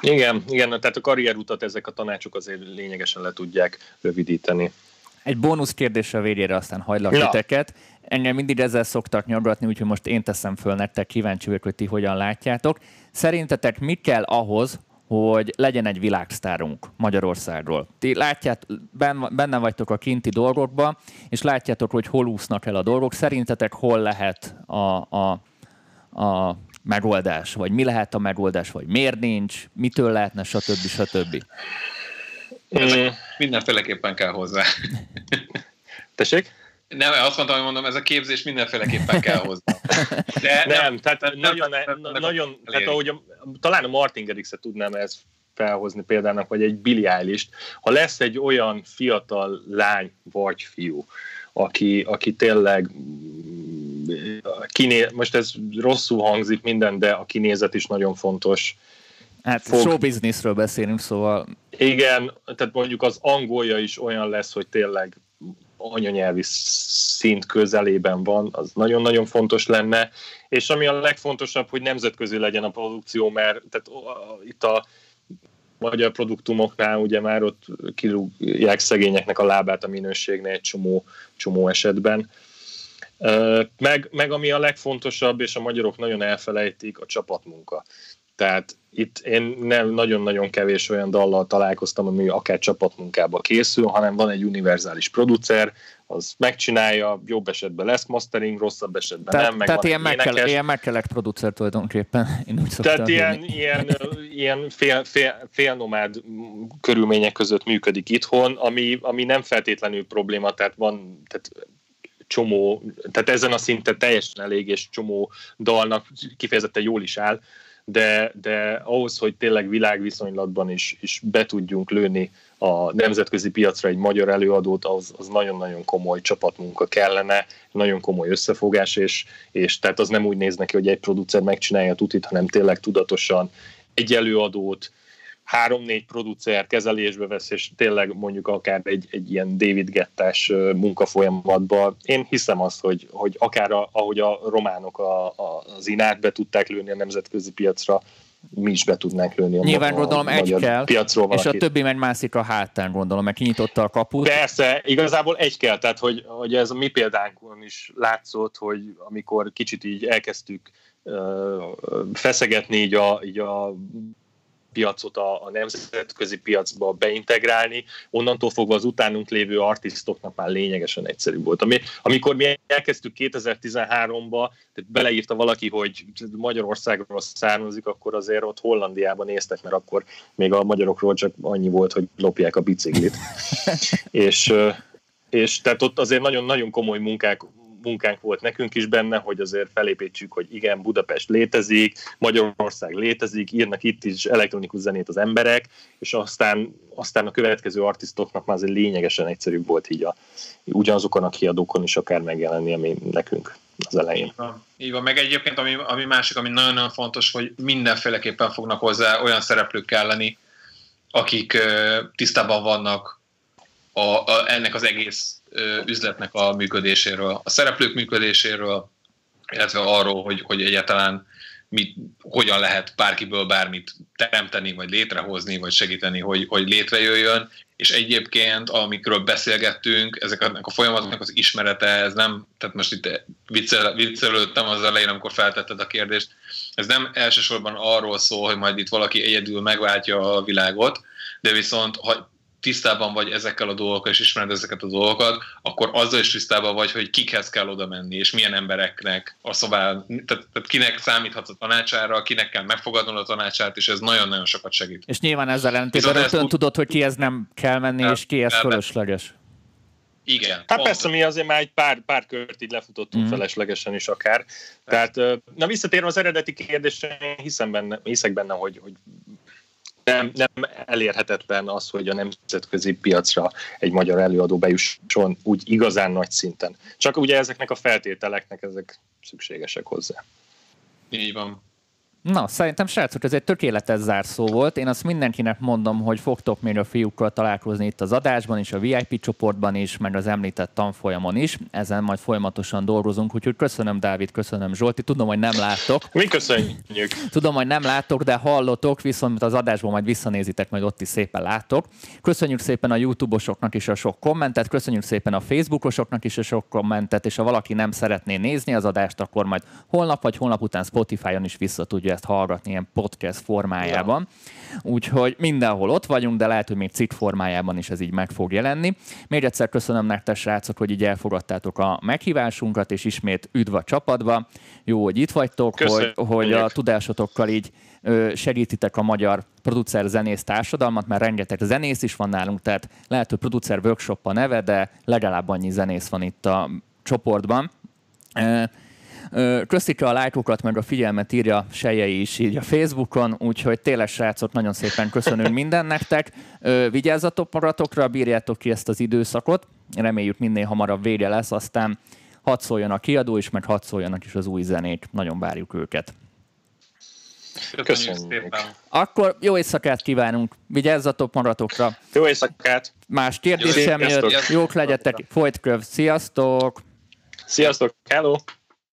Igen, igen, tehát a karrierutat ezek a tanácsok azért lényegesen le tudják rövidíteni. Egy bónusz kérdésre a végére aztán hagylak ja. titeket. Engem mindig ezzel szoktak nyaggatni, úgyhogy most én teszem föl nektek, kíváncsi vagyok, hogy ti hogyan látjátok. Szerintetek mi kell ahhoz, hogy legyen egy világsztárunk Magyarországról. Ti látját, benne vagytok a kinti dolgokban, és látjátok, hogy hol úsznak el a dolgok. Szerintetek hol lehet a, a, a megoldás, vagy mi lehet a megoldás, vagy miért nincs, mitől lehetne, stb. stb. Ezek mindenféleképpen kell hozzá. Tessék? Nem, azt mondtam, hogy mondom, ez a képzés mindenféleképpen kell hozzá. De nem, nem tehát nem, nagyon, nem, nem, nagyon tehát ahogy a, talán a Martin Garrix-et tudnám ezt felhozni példának, vagy egy Billy eilish ha lesz egy olyan fiatal lány vagy fiú, aki, aki tényleg kiné, most ez rosszul hangzik minden, de a kinézet is nagyon fontos, Hát fog... show businessről beszélünk, szóval... Igen, tehát mondjuk az angolja is olyan lesz, hogy tényleg anyanyelvi szint közelében van, az nagyon-nagyon fontos lenne, és ami a legfontosabb, hogy nemzetközi legyen a produkció, mert tehát itt a magyar produktumoknál ugye már ott kirúgják szegényeknek a lábát a minőségnél egy csomó, csomó esetben. Meg, meg ami a legfontosabb, és a magyarok nagyon elfelejtik, a csapatmunka. Tehát itt én nem nagyon-nagyon kevés olyan dallal találkoztam, ami akár csapatmunkába készül, hanem van egy univerzális producer, az megcsinálja, jobb esetben lesz mastering, rosszabb esetben tehát, nem. Meg tehát ilyen, megkel, ilyen megkelek producer tulajdonképpen, én úgy Tehát ilyen, ilyen, ilyen fél, fél, félnomád körülmények között működik itthon, ami, ami nem feltétlenül probléma, tehát van, tehát csomó, tehát ezen a szinten teljesen elég, és csomó dalnak kifejezetten jól is áll, de, de ahhoz, hogy tényleg világviszonylatban is, is be tudjunk lőni a nemzetközi piacra egy magyar előadót, az, az nagyon-nagyon komoly csapatmunka kellene, nagyon komoly összefogás, és, és tehát az nem úgy néz neki, hogy egy producer megcsinálja tutit, hanem tényleg tudatosan egy előadót, három-négy producer kezelésbe vesz, és tényleg mondjuk akár egy, egy ilyen David Gettás munkafolyamatban. Én hiszem azt, hogy, hogy akár a, ahogy a románok a, a, az inát be tudták lőni a nemzetközi piacra, mi is be tudnánk lőni a, Nyilván gondolom a egy kell, piacról valakit. és a többi megy mászik a hátán, gondolom, meg kinyitotta a kaput. Persze, igazából egy kell, tehát hogy, hogy ez a mi példánkon is látszott, hogy amikor kicsit így elkezdtük feszegetni így a, így a piacot a, a nemzetközi piacba beintegrálni, onnantól fogva az utánunk lévő artistoknak már lényegesen egyszerűbb volt. Ami, amikor mi elkezdtük 2013-ba, tehát beleírta valaki, hogy Magyarországról származik, akkor azért ott Hollandiában néztek, mert akkor még a magyarokról csak annyi volt, hogy lopják a biciklit. és és tehát ott azért nagyon-nagyon komoly munkák munkánk volt nekünk is benne, hogy azért felépítsük, hogy igen, Budapest létezik, Magyarország létezik, írnak itt is elektronikus zenét az emberek, és aztán, aztán a következő artistoknak már azért lényegesen egyszerűbb volt így a, ugyanazokon a kiadókon is akár megjelenni, ami nekünk az elején. Így van. Így van. Meg egyébként, ami, ami másik, ami nagyon-nagyon fontos, hogy mindenféleképpen fognak hozzá olyan szereplők kelleni, akik uh, tisztában vannak a, a, ennek az egész üzletnek a működéséről, a szereplők működéséről, illetve arról, hogy, hogy egyáltalán mit, hogyan lehet bárkiből bármit teremteni, vagy létrehozni, vagy segíteni, hogy, hogy létrejöjjön, és egyébként, amikről beszélgettünk, ezeknek a folyamatoknak az ismerete, ez nem, tehát most itt viccel, viccelődtem az elején, amikor feltetted a kérdést, ez nem elsősorban arról szól, hogy majd itt valaki egyedül megváltja a világot, de viszont ha tisztában vagy ezekkel a dolgokkal, és ismered ezeket a dolgokat, akkor azzal is tisztában vagy, hogy kikhez kell oda menni, és milyen embereknek a szobán, tehát, tehát kinek számíthatsz a tanácsára, kinek kell megfogadnod a tanácsát, és ez nagyon-nagyon sokat segít. És nyilván ezzel ellentétben rögtön tudod, hogy kihez nem kell menni, el, és kihez fölösleges. Igen. Hát persze, mi azért már egy pár, pár kört így lefutottunk mm. feleslegesen is akár. Tehát, na visszatérve az eredeti kérdésre, hiszem benne, hiszek benne, hogy, hogy nem, nem elérhetetlen az, hogy a nemzetközi piacra egy magyar előadó bejusson úgy igazán nagy szinten. Csak ugye ezeknek a feltételeknek ezek szükségesek hozzá. Így van. Na, szerintem srácok, ez egy tökéletes zárszó volt. Én azt mindenkinek mondom, hogy fogtok még a fiúkkal találkozni itt az adásban is, a VIP csoportban is, meg az említett tanfolyamon is. Ezen majd folyamatosan dolgozunk, úgyhogy köszönöm Dávid, köszönöm Zsolti. Tudom, hogy nem láttok. Mi köszönjük. Tudom, hogy nem láttok, de hallotok, viszont az adásban majd visszanézitek, majd ott is szépen látok. Köszönjük szépen a YouTube-osoknak is a sok kommentet, köszönjük szépen a Facebookosoknak is a sok kommentet, és ha valaki nem szeretné nézni az adást, akkor majd holnap vagy holnap után Spotify-on is vissza tudja tudja ezt hallgatni ilyen podcast formájában. Ja. Úgyhogy mindenhol ott vagyunk, de lehet, hogy még cikk formájában is ez így meg fog jelenni. Még egyszer köszönöm nektek, srácok, hogy így elfogadtátok a meghívásunkat, és ismét üdv a csapatba. Jó, hogy itt vagytok, hogy, hogy a tudásotokkal így segítitek a magyar producer zenész társadalmat, mert rengeteg zenész is van nálunk, tehát lehet, hogy producer workshop a neve, de legalább annyi zenész van itt a csoportban. Köszike a lájkokat, meg a figyelmet írja Sejei is így a Facebookon, úgyhogy tényleg srácok, nagyon szépen köszönünk minden nektek. Vigyázzatok magatokra, bírjátok ki ezt az időszakot, reméljük minél hamarabb vége lesz, aztán hadd szóljon a kiadó is, meg hadd szóljanak is az új zenék. Nagyon várjuk őket. Köszönjük. Akkor jó éjszakát kívánunk, vigyázzatok maratokra. Jó éjszakát. Más kérdés sem jött, jók legyetek, folytköv, sziasztok! Sziasztok, hello!